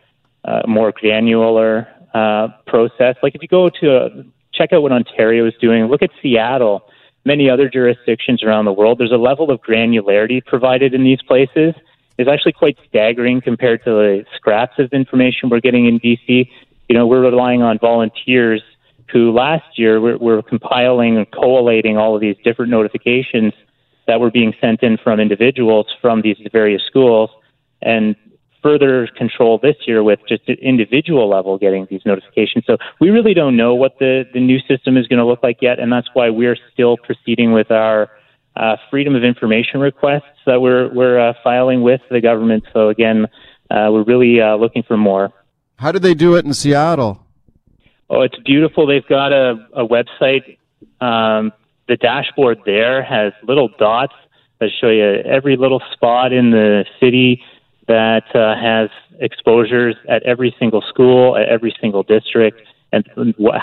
uh, more granular uh, process. Like if you go to a, check out what Ontario is doing, look at Seattle, many other jurisdictions around the world. There's a level of granularity provided in these places is actually quite staggering compared to the scraps of information we're getting in BC. You know, we're relying on volunteers who last year were, were compiling and collating all of these different notifications that were being sent in from individuals from these various schools and further control this year with just an individual level getting these notifications. So we really don't know what the, the new system is going to look like yet, and that's why we're still proceeding with our uh, freedom of information requests that we're we're uh, filing with the government. So again, uh, we're really uh, looking for more. How did they do it in Seattle? Oh, it's beautiful. They've got a, a website. Um, the dashboard there has little dots that show you every little spot in the city that uh, has exposures at every single school, at every single district, and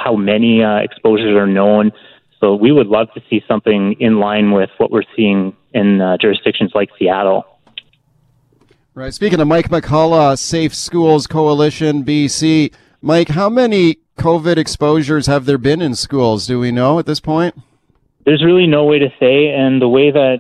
how many uh, exposures are known. So we would love to see something in line with what we're seeing in uh, jurisdictions like Seattle. Right. Speaking of Mike McCullough, Safe Schools Coalition BC, Mike, how many COVID exposures have there been in schools? Do we know at this point? There's really no way to say, and the way that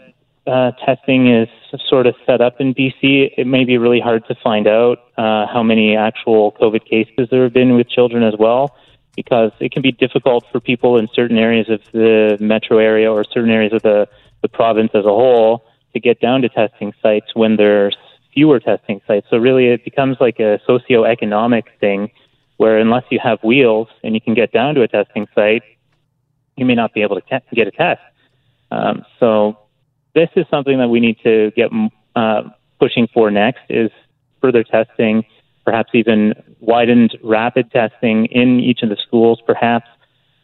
uh, testing is sort of set up in BC, it may be really hard to find out uh, how many actual COVID cases there have been with children as well, because it can be difficult for people in certain areas of the metro area or certain areas of the, the province as a whole to get down to testing sites when there's fewer testing sites. So really, it becomes like a socioeconomic thing where unless you have wheels and you can get down to a testing site, you may not be able to te- get a test. Um, so this is something that we need to get uh, pushing for next is further testing, perhaps even widened rapid testing in each of the schools. Perhaps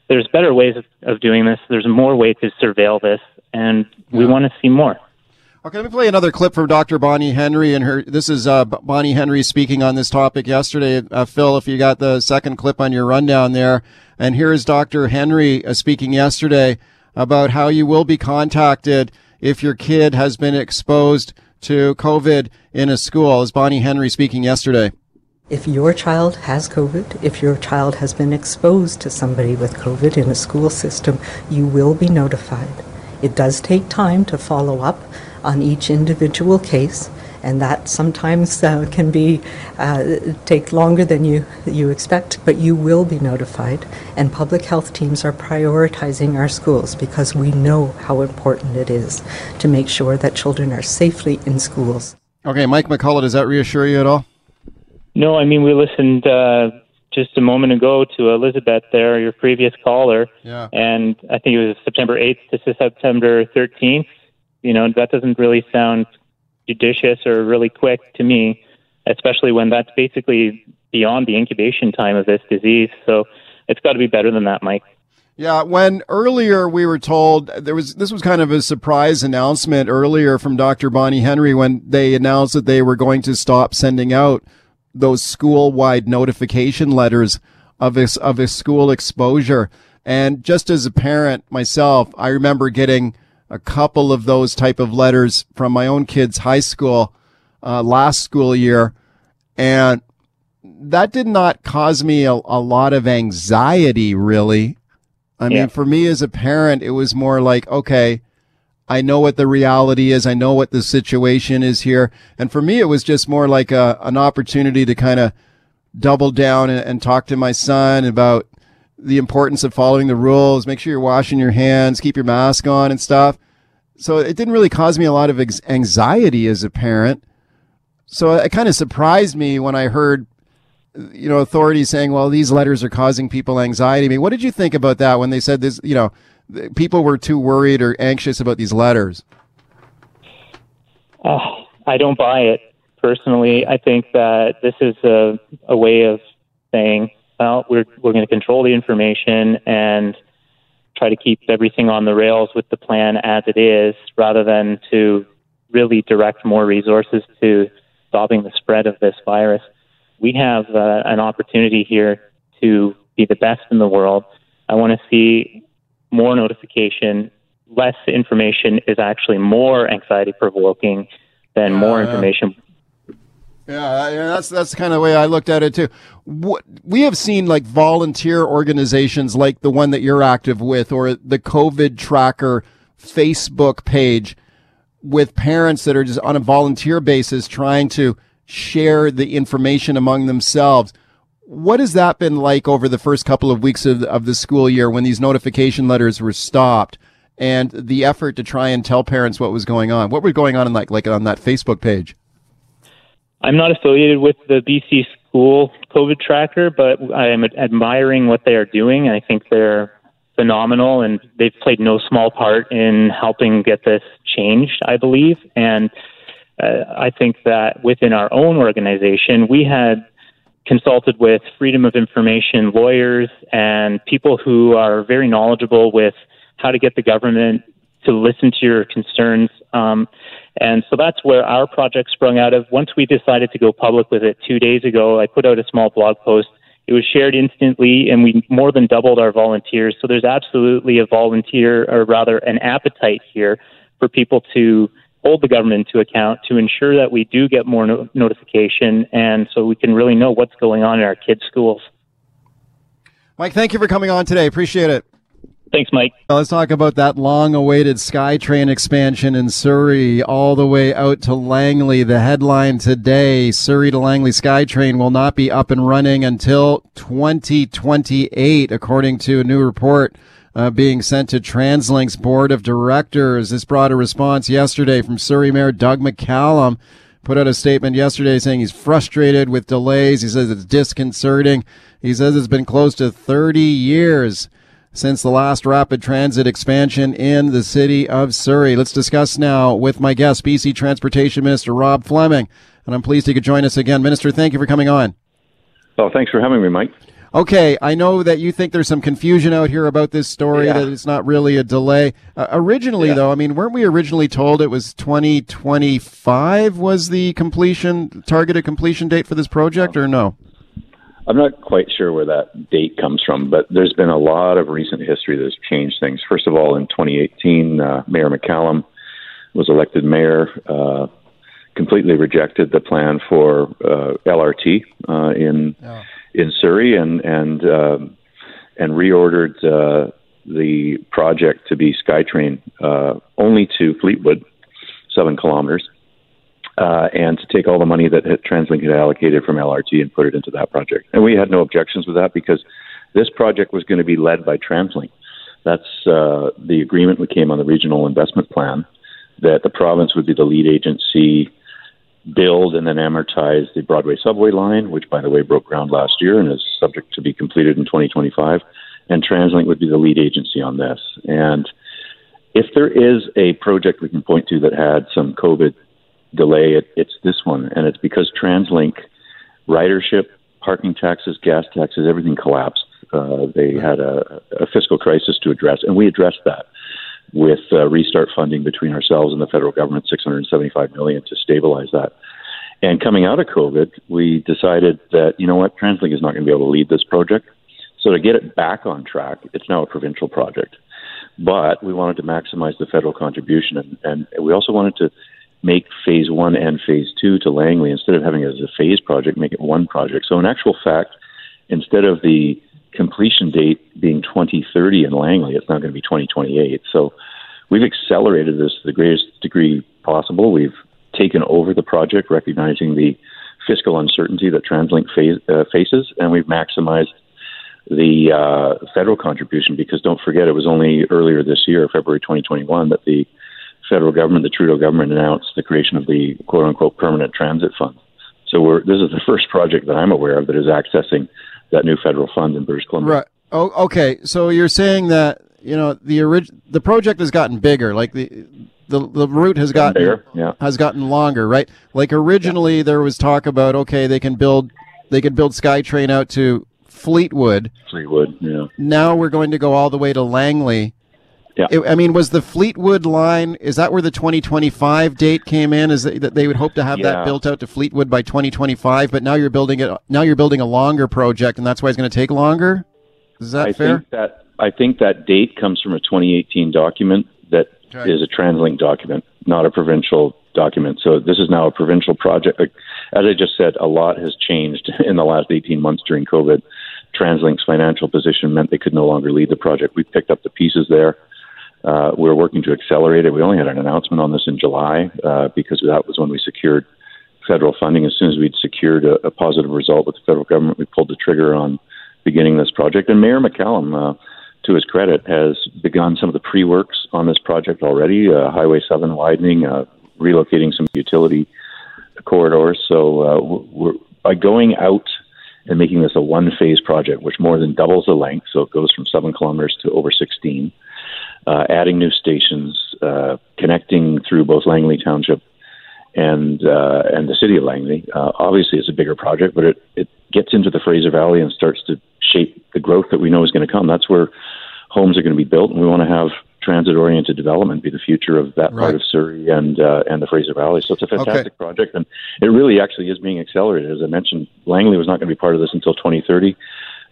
there's better ways of, of doing this. There's more ways to surveil this, and we want to see more. Okay, let me play another clip from Dr. Bonnie Henry and her. This is uh, Bonnie Henry speaking on this topic yesterday. Uh, Phil, if you got the second clip on your rundown there, and here is Dr. Henry uh, speaking yesterday about how you will be contacted if your kid has been exposed to COVID in a school. Is Bonnie Henry speaking yesterday? If your child has COVID, if your child has been exposed to somebody with COVID in a school system, you will be notified. It does take time to follow up on each individual case, and that sometimes uh, can be uh, take longer than you you expect. But you will be notified, and public health teams are prioritizing our schools because we know how important it is to make sure that children are safely in schools. Okay, Mike McCullough, does that reassure you at all? No, I mean we listened uh, just a moment ago to Elizabeth there, your previous caller, yeah. and I think it was September 8th to September 13th you know, that doesn't really sound judicious or really quick to me, especially when that's basically beyond the incubation time of this disease. So it's got to be better than that, Mike. Yeah, when earlier we were told there was this was kind of a surprise announcement earlier from Dr. Bonnie Henry when they announced that they were going to stop sending out those school-wide notification letters of a, of a school exposure. And just as a parent myself, I remember getting a couple of those type of letters from my own kids' high school uh, last school year, and that did not cause me a, a lot of anxiety. Really, I yeah. mean, for me as a parent, it was more like, okay, I know what the reality is. I know what the situation is here, and for me, it was just more like a, an opportunity to kind of double down and, and talk to my son about the importance of following the rules, make sure you're washing your hands, keep your mask on and stuff. So it didn't really cause me a lot of anxiety as a parent. So it kind of surprised me when I heard, you know, authorities saying, well, these letters are causing people anxiety. I mean, what did you think about that when they said this, you know, people were too worried or anxious about these letters? Uh, I don't buy it personally. I think that this is a, a way of saying, well, we're, we're going to control the information and try to keep everything on the rails with the plan as it is, rather than to really direct more resources to stopping the spread of this virus. We have uh, an opportunity here to be the best in the world. I want to see more notification. Less information is actually more anxiety provoking than more information yeah, that's that's kind of the way I looked at it too. What, we have seen like volunteer organizations like the one that you're active with, or the COVID Tracker Facebook page, with parents that are just on a volunteer basis trying to share the information among themselves. What has that been like over the first couple of weeks of, of the school year when these notification letters were stopped, and the effort to try and tell parents what was going on? What was going on in like like on that Facebook page? I'm not affiliated with the BC School COVID Tracker, but I am admiring what they are doing. I think they're phenomenal, and they've played no small part in helping get this changed, I believe. And uh, I think that within our own organization, we had consulted with freedom of information lawyers and people who are very knowledgeable with how to get the government to listen to your concerns. Um, and so that's where our project sprung out of. Once we decided to go public with it two days ago, I put out a small blog post. It was shared instantly, and we more than doubled our volunteers. So there's absolutely a volunteer, or rather, an appetite here for people to hold the government to account to ensure that we do get more no- notification, and so we can really know what's going on in our kids' schools. Mike, thank you for coming on today. Appreciate it. Thanks, Mike. Let's talk about that long awaited SkyTrain expansion in Surrey all the way out to Langley. The headline today Surrey to Langley SkyTrain will not be up and running until 2028, according to a new report. Uh, being sent to TransLink's board of directors. This brought a response yesterday from Surrey Mayor Doug McCallum. Put out a statement yesterday saying he's frustrated with delays. He says it's disconcerting. He says it's been close to 30 years since the last rapid transit expansion in the city of Surrey. Let's discuss now with my guest, BC Transportation Minister Rob Fleming. And I'm pleased he could join us again. Minister, thank you for coming on. Oh, thanks for having me, Mike. Okay, I know that you think there's some confusion out here about this story, Yeah. that it's not really a delay. Uh, originally, though, I mean, weren't we originally told it was 2025 was the completion, targeted completion date for this project, or no? I'm not quite sure where that date comes from, but there's been a lot of recent history that's changed things. First of all, in 2018, uh, Mayor McCallum was elected mayor, uh, completely rejected the plan for uh, LRT uh, in in Surrey, and and um and reordered uh, the project to be SkyTrain uh, only to Fleetwood, seven kilometers. uh, and to take all the money that TransLink had allocated from LRT and put it into that project. And we had no objections with that because this project was going to be led by TransLink. That's uh, the agreement we came on the regional investment plan that the province would be the lead agency, build and then amortize the Broadway subway line, which, by the way, broke ground last year and is subject to be completed in 2025. And TransLink would be the lead agency on this. And if there is a project we can point to that had some COVID delay, it, it's this one. And it's because TransLink ridership, parking taxes, gas taxes, everything collapsed. Uh, they had a, a fiscal crisis to address, and we addressed that with uh, restart funding between ourselves and the federal government, 675 million to stabilize that. And coming out of COVID, we decided that you know what, TransLink is not going to be able to lead this project. So to get it back on track, it's now a provincial project. But we wanted to maximize the federal contribution, and, and we also wanted to make phase one and phase two to Langley instead of having it as a phase project, make it one project. So in actual fact, instead of the completion date being 2030 in Langley, it's not going to be 2028. So we've accelerated this to the greatest degree possible. We've taken over the project, recognizing the fiscal uncertainty that TransLink fa- uh, faces, and we've maximized the uh, federal contribution because don't forget it was only earlier this year, February 2021, that the federal government, the Trudeau government, announced the creation of the quote unquote permanent transit fund. So this is the first project that I'm aware of that is accessing that new federal fund in British Columbia. Right. Oh, okay. So you're saying that you know the orig- the project has gotten bigger, like the the the route has gotten bigger, yeah. has gotten longer, right? Like originally there was talk about okay, they can build they could build SkyTrain out to Fleetwood. Fleetwood, yeah. Now we're going to go all the way to Langley. Yeah. It- I mean, was the Fleetwood line? Is that where the 2025 date came in? Is that that they would hope to have Yeah. that built out to Fleetwood by 2025? But now you're building it. Now you're building a longer project, and that's why it's going to take longer. Is that I fair? think that I think that date comes from a 2018 document that is Right. a TransLink document, not a provincial document. So this is now a provincial project. As I just said, a lot has changed in the last 18 months during COVID. TransLink's financial position meant they could no longer lead the project. We picked up the pieces there. Uh, we're working to accelerate it. We only had an announcement on this in July uh, because that was when we secured federal funding. As soon as we'd secured a, a positive result with the federal government, we pulled the trigger on beginning this project. And Mayor McCallum, uh, to his credit, has begun some of the pre-works on this project already. Uh, Highway 7 widening, uh, relocating some utility corridors. So uh, we're by going out and making this a one-phase project, which more than doubles the length, so it goes from seven kilometers to over 16. Uh, adding new stations, uh, connecting through both Langley Township and uh, and the city of Langley. Uh, obviously, it's a bigger project, but it, it gets into the Fraser Valley and starts to shape the growth that we know is going to come. That's where homes are going to be built, and we want to have transit-oriented development be the future of that part of Surrey and uh, and the Fraser Valley. So it's a fantastic project, and it really actually is being accelerated. As I mentioned, Langley was not going to be part of this until 2030.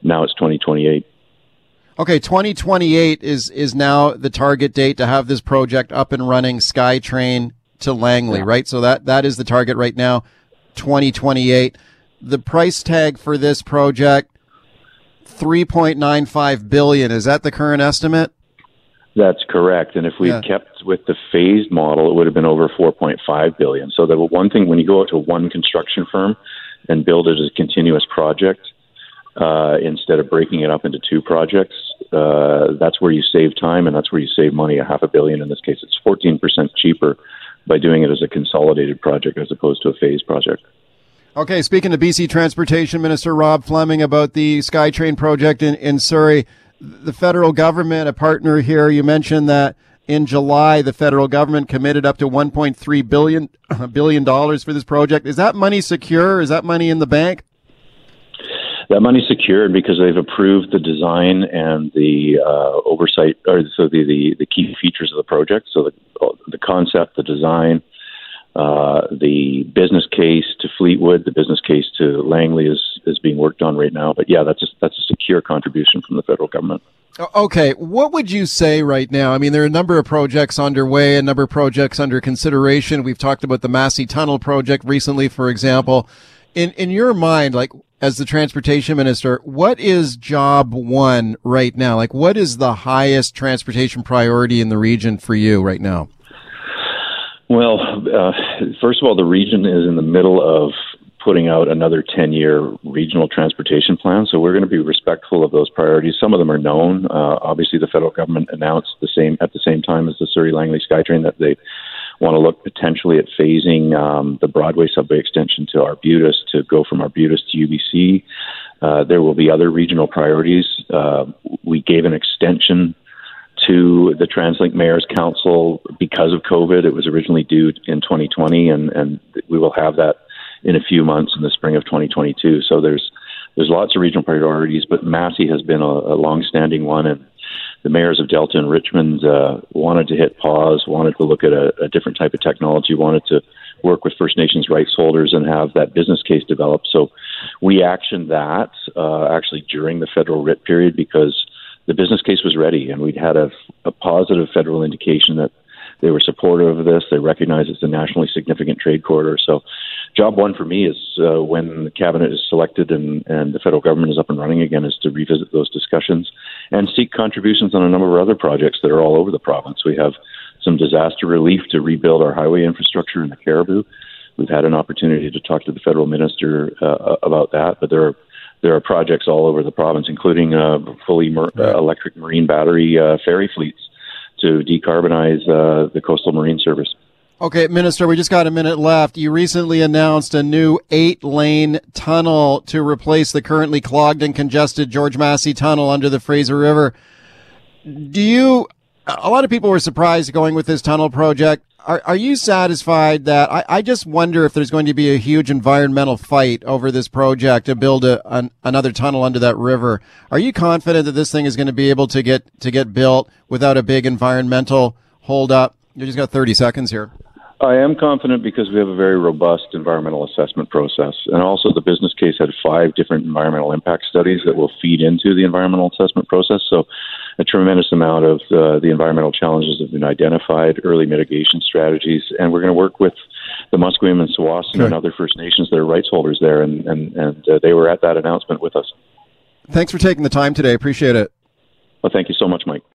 Now it's 2028. Okay, 2028 is is now the target date to have this project up and running. SkyTrain to Langley, right? So that that is the target right now. 2028. The price tag for this project 3.95 billion. Is that the current estimate? That's correct. And if we Yeah. kept with the phased model, it would have been over 4.5 billion. So the one thing when you go out to one construction firm and build it as a continuous project uh, instead of breaking it up into two projects, uh, that's where you save time and that's where you save money. A half a billion in this case, it's 14% cheaper by doing it as a consolidated project as opposed to a phased project. Okay, speaking to BC Transportation Minister Rob Fleming about the SkyTrain project in, in Surrey, the federal government, a partner here, you mentioned that in July the federal government committed up to 1.3 billion billion dollars for this project. Is that money secure? Is that money in the bank? That money's secured because they've approved the design and the uh, oversight, or so the, the, the key features of the project. So the, the concept, the design, uh, the business case to Fleetwood, the business case to Langley is, is being worked on right now. But yeah, that's a, that's a secure contribution from the federal government. Okay, what would you say right now? I mean, there are a number of projects underway, a number of projects under consideration. We've talked about the Massey Tunnel project recently, for example. In in your mind, like as the transportation minister, what is job one right now? Like, what is the highest transportation priority in the region for you right now? Well, uh, first of all, the region is in the middle of putting out another 10 year regional transportation plan. So we're going to be respectful of those priorities. Some of them are known. Uh, obviously, the federal government announced the same at the same time as the Surrey Langley SkyTrain that they want to look potentially at phasing um, the Broadway subway extension to Arbutus to go from Arbutus to UBC. Uh, there will be other regional priorities. Uh, we gave an extension to the TransLink Mayor's Council because of COVID. It was originally due in 2020, and, and we will have that in a few months in the spring of 2022. So there's there's lots of regional priorities, but Massey has been a, a long-standing one, and the mayors of Delta and Richmond uh, wanted to hit pause, wanted to look at a, a different type of technology, wanted to work with First Nations rights holders and have that business case developed. So we actioned that uh, actually during the federal writ period because the business case was ready and we'd had a, a positive federal indication that they were supportive of this. They recognize it's a nationally significant trade corridor. So, job one for me is uh, when the cabinet is selected and, and the federal government is up and running again, is to revisit those discussions and seek contributions on a number of other projects that are all over the province. We have some disaster relief to rebuild our highway infrastructure in the Cariboo. We've had an opportunity to talk to the federal minister uh, about that, but there are there are projects all over the province, including uh, fully mer- uh, electric marine battery uh, ferry fleets to decarbonize uh, the coastal marine service. Okay, Minister, we just got a minute left. You recently announced a new eight lane tunnel to replace the currently clogged and congested George Massey Tunnel under the Fraser River. Do you, a lot of people were surprised going with this tunnel project. Are, are you satisfied that I, I just wonder if there's going to be a huge environmental fight over this project to build a, an, another tunnel under that river? Are you confident that this thing is going to be able to get to get built without a big environmental holdup? You just got 30 seconds here. I am confident because we have a very robust environmental assessment process. And also, the business case had five different environmental impact studies that will feed into the environmental assessment process. So, a tremendous amount of uh, the environmental challenges have been identified, early mitigation strategies, and we're going to work with the Musqueam and Tsawwassen Sure. and other First Nations that are rights holders there. And, and, and uh, they were at that announcement with us. Thanks for taking the time today. Appreciate it. Well, thank you so much, Mike.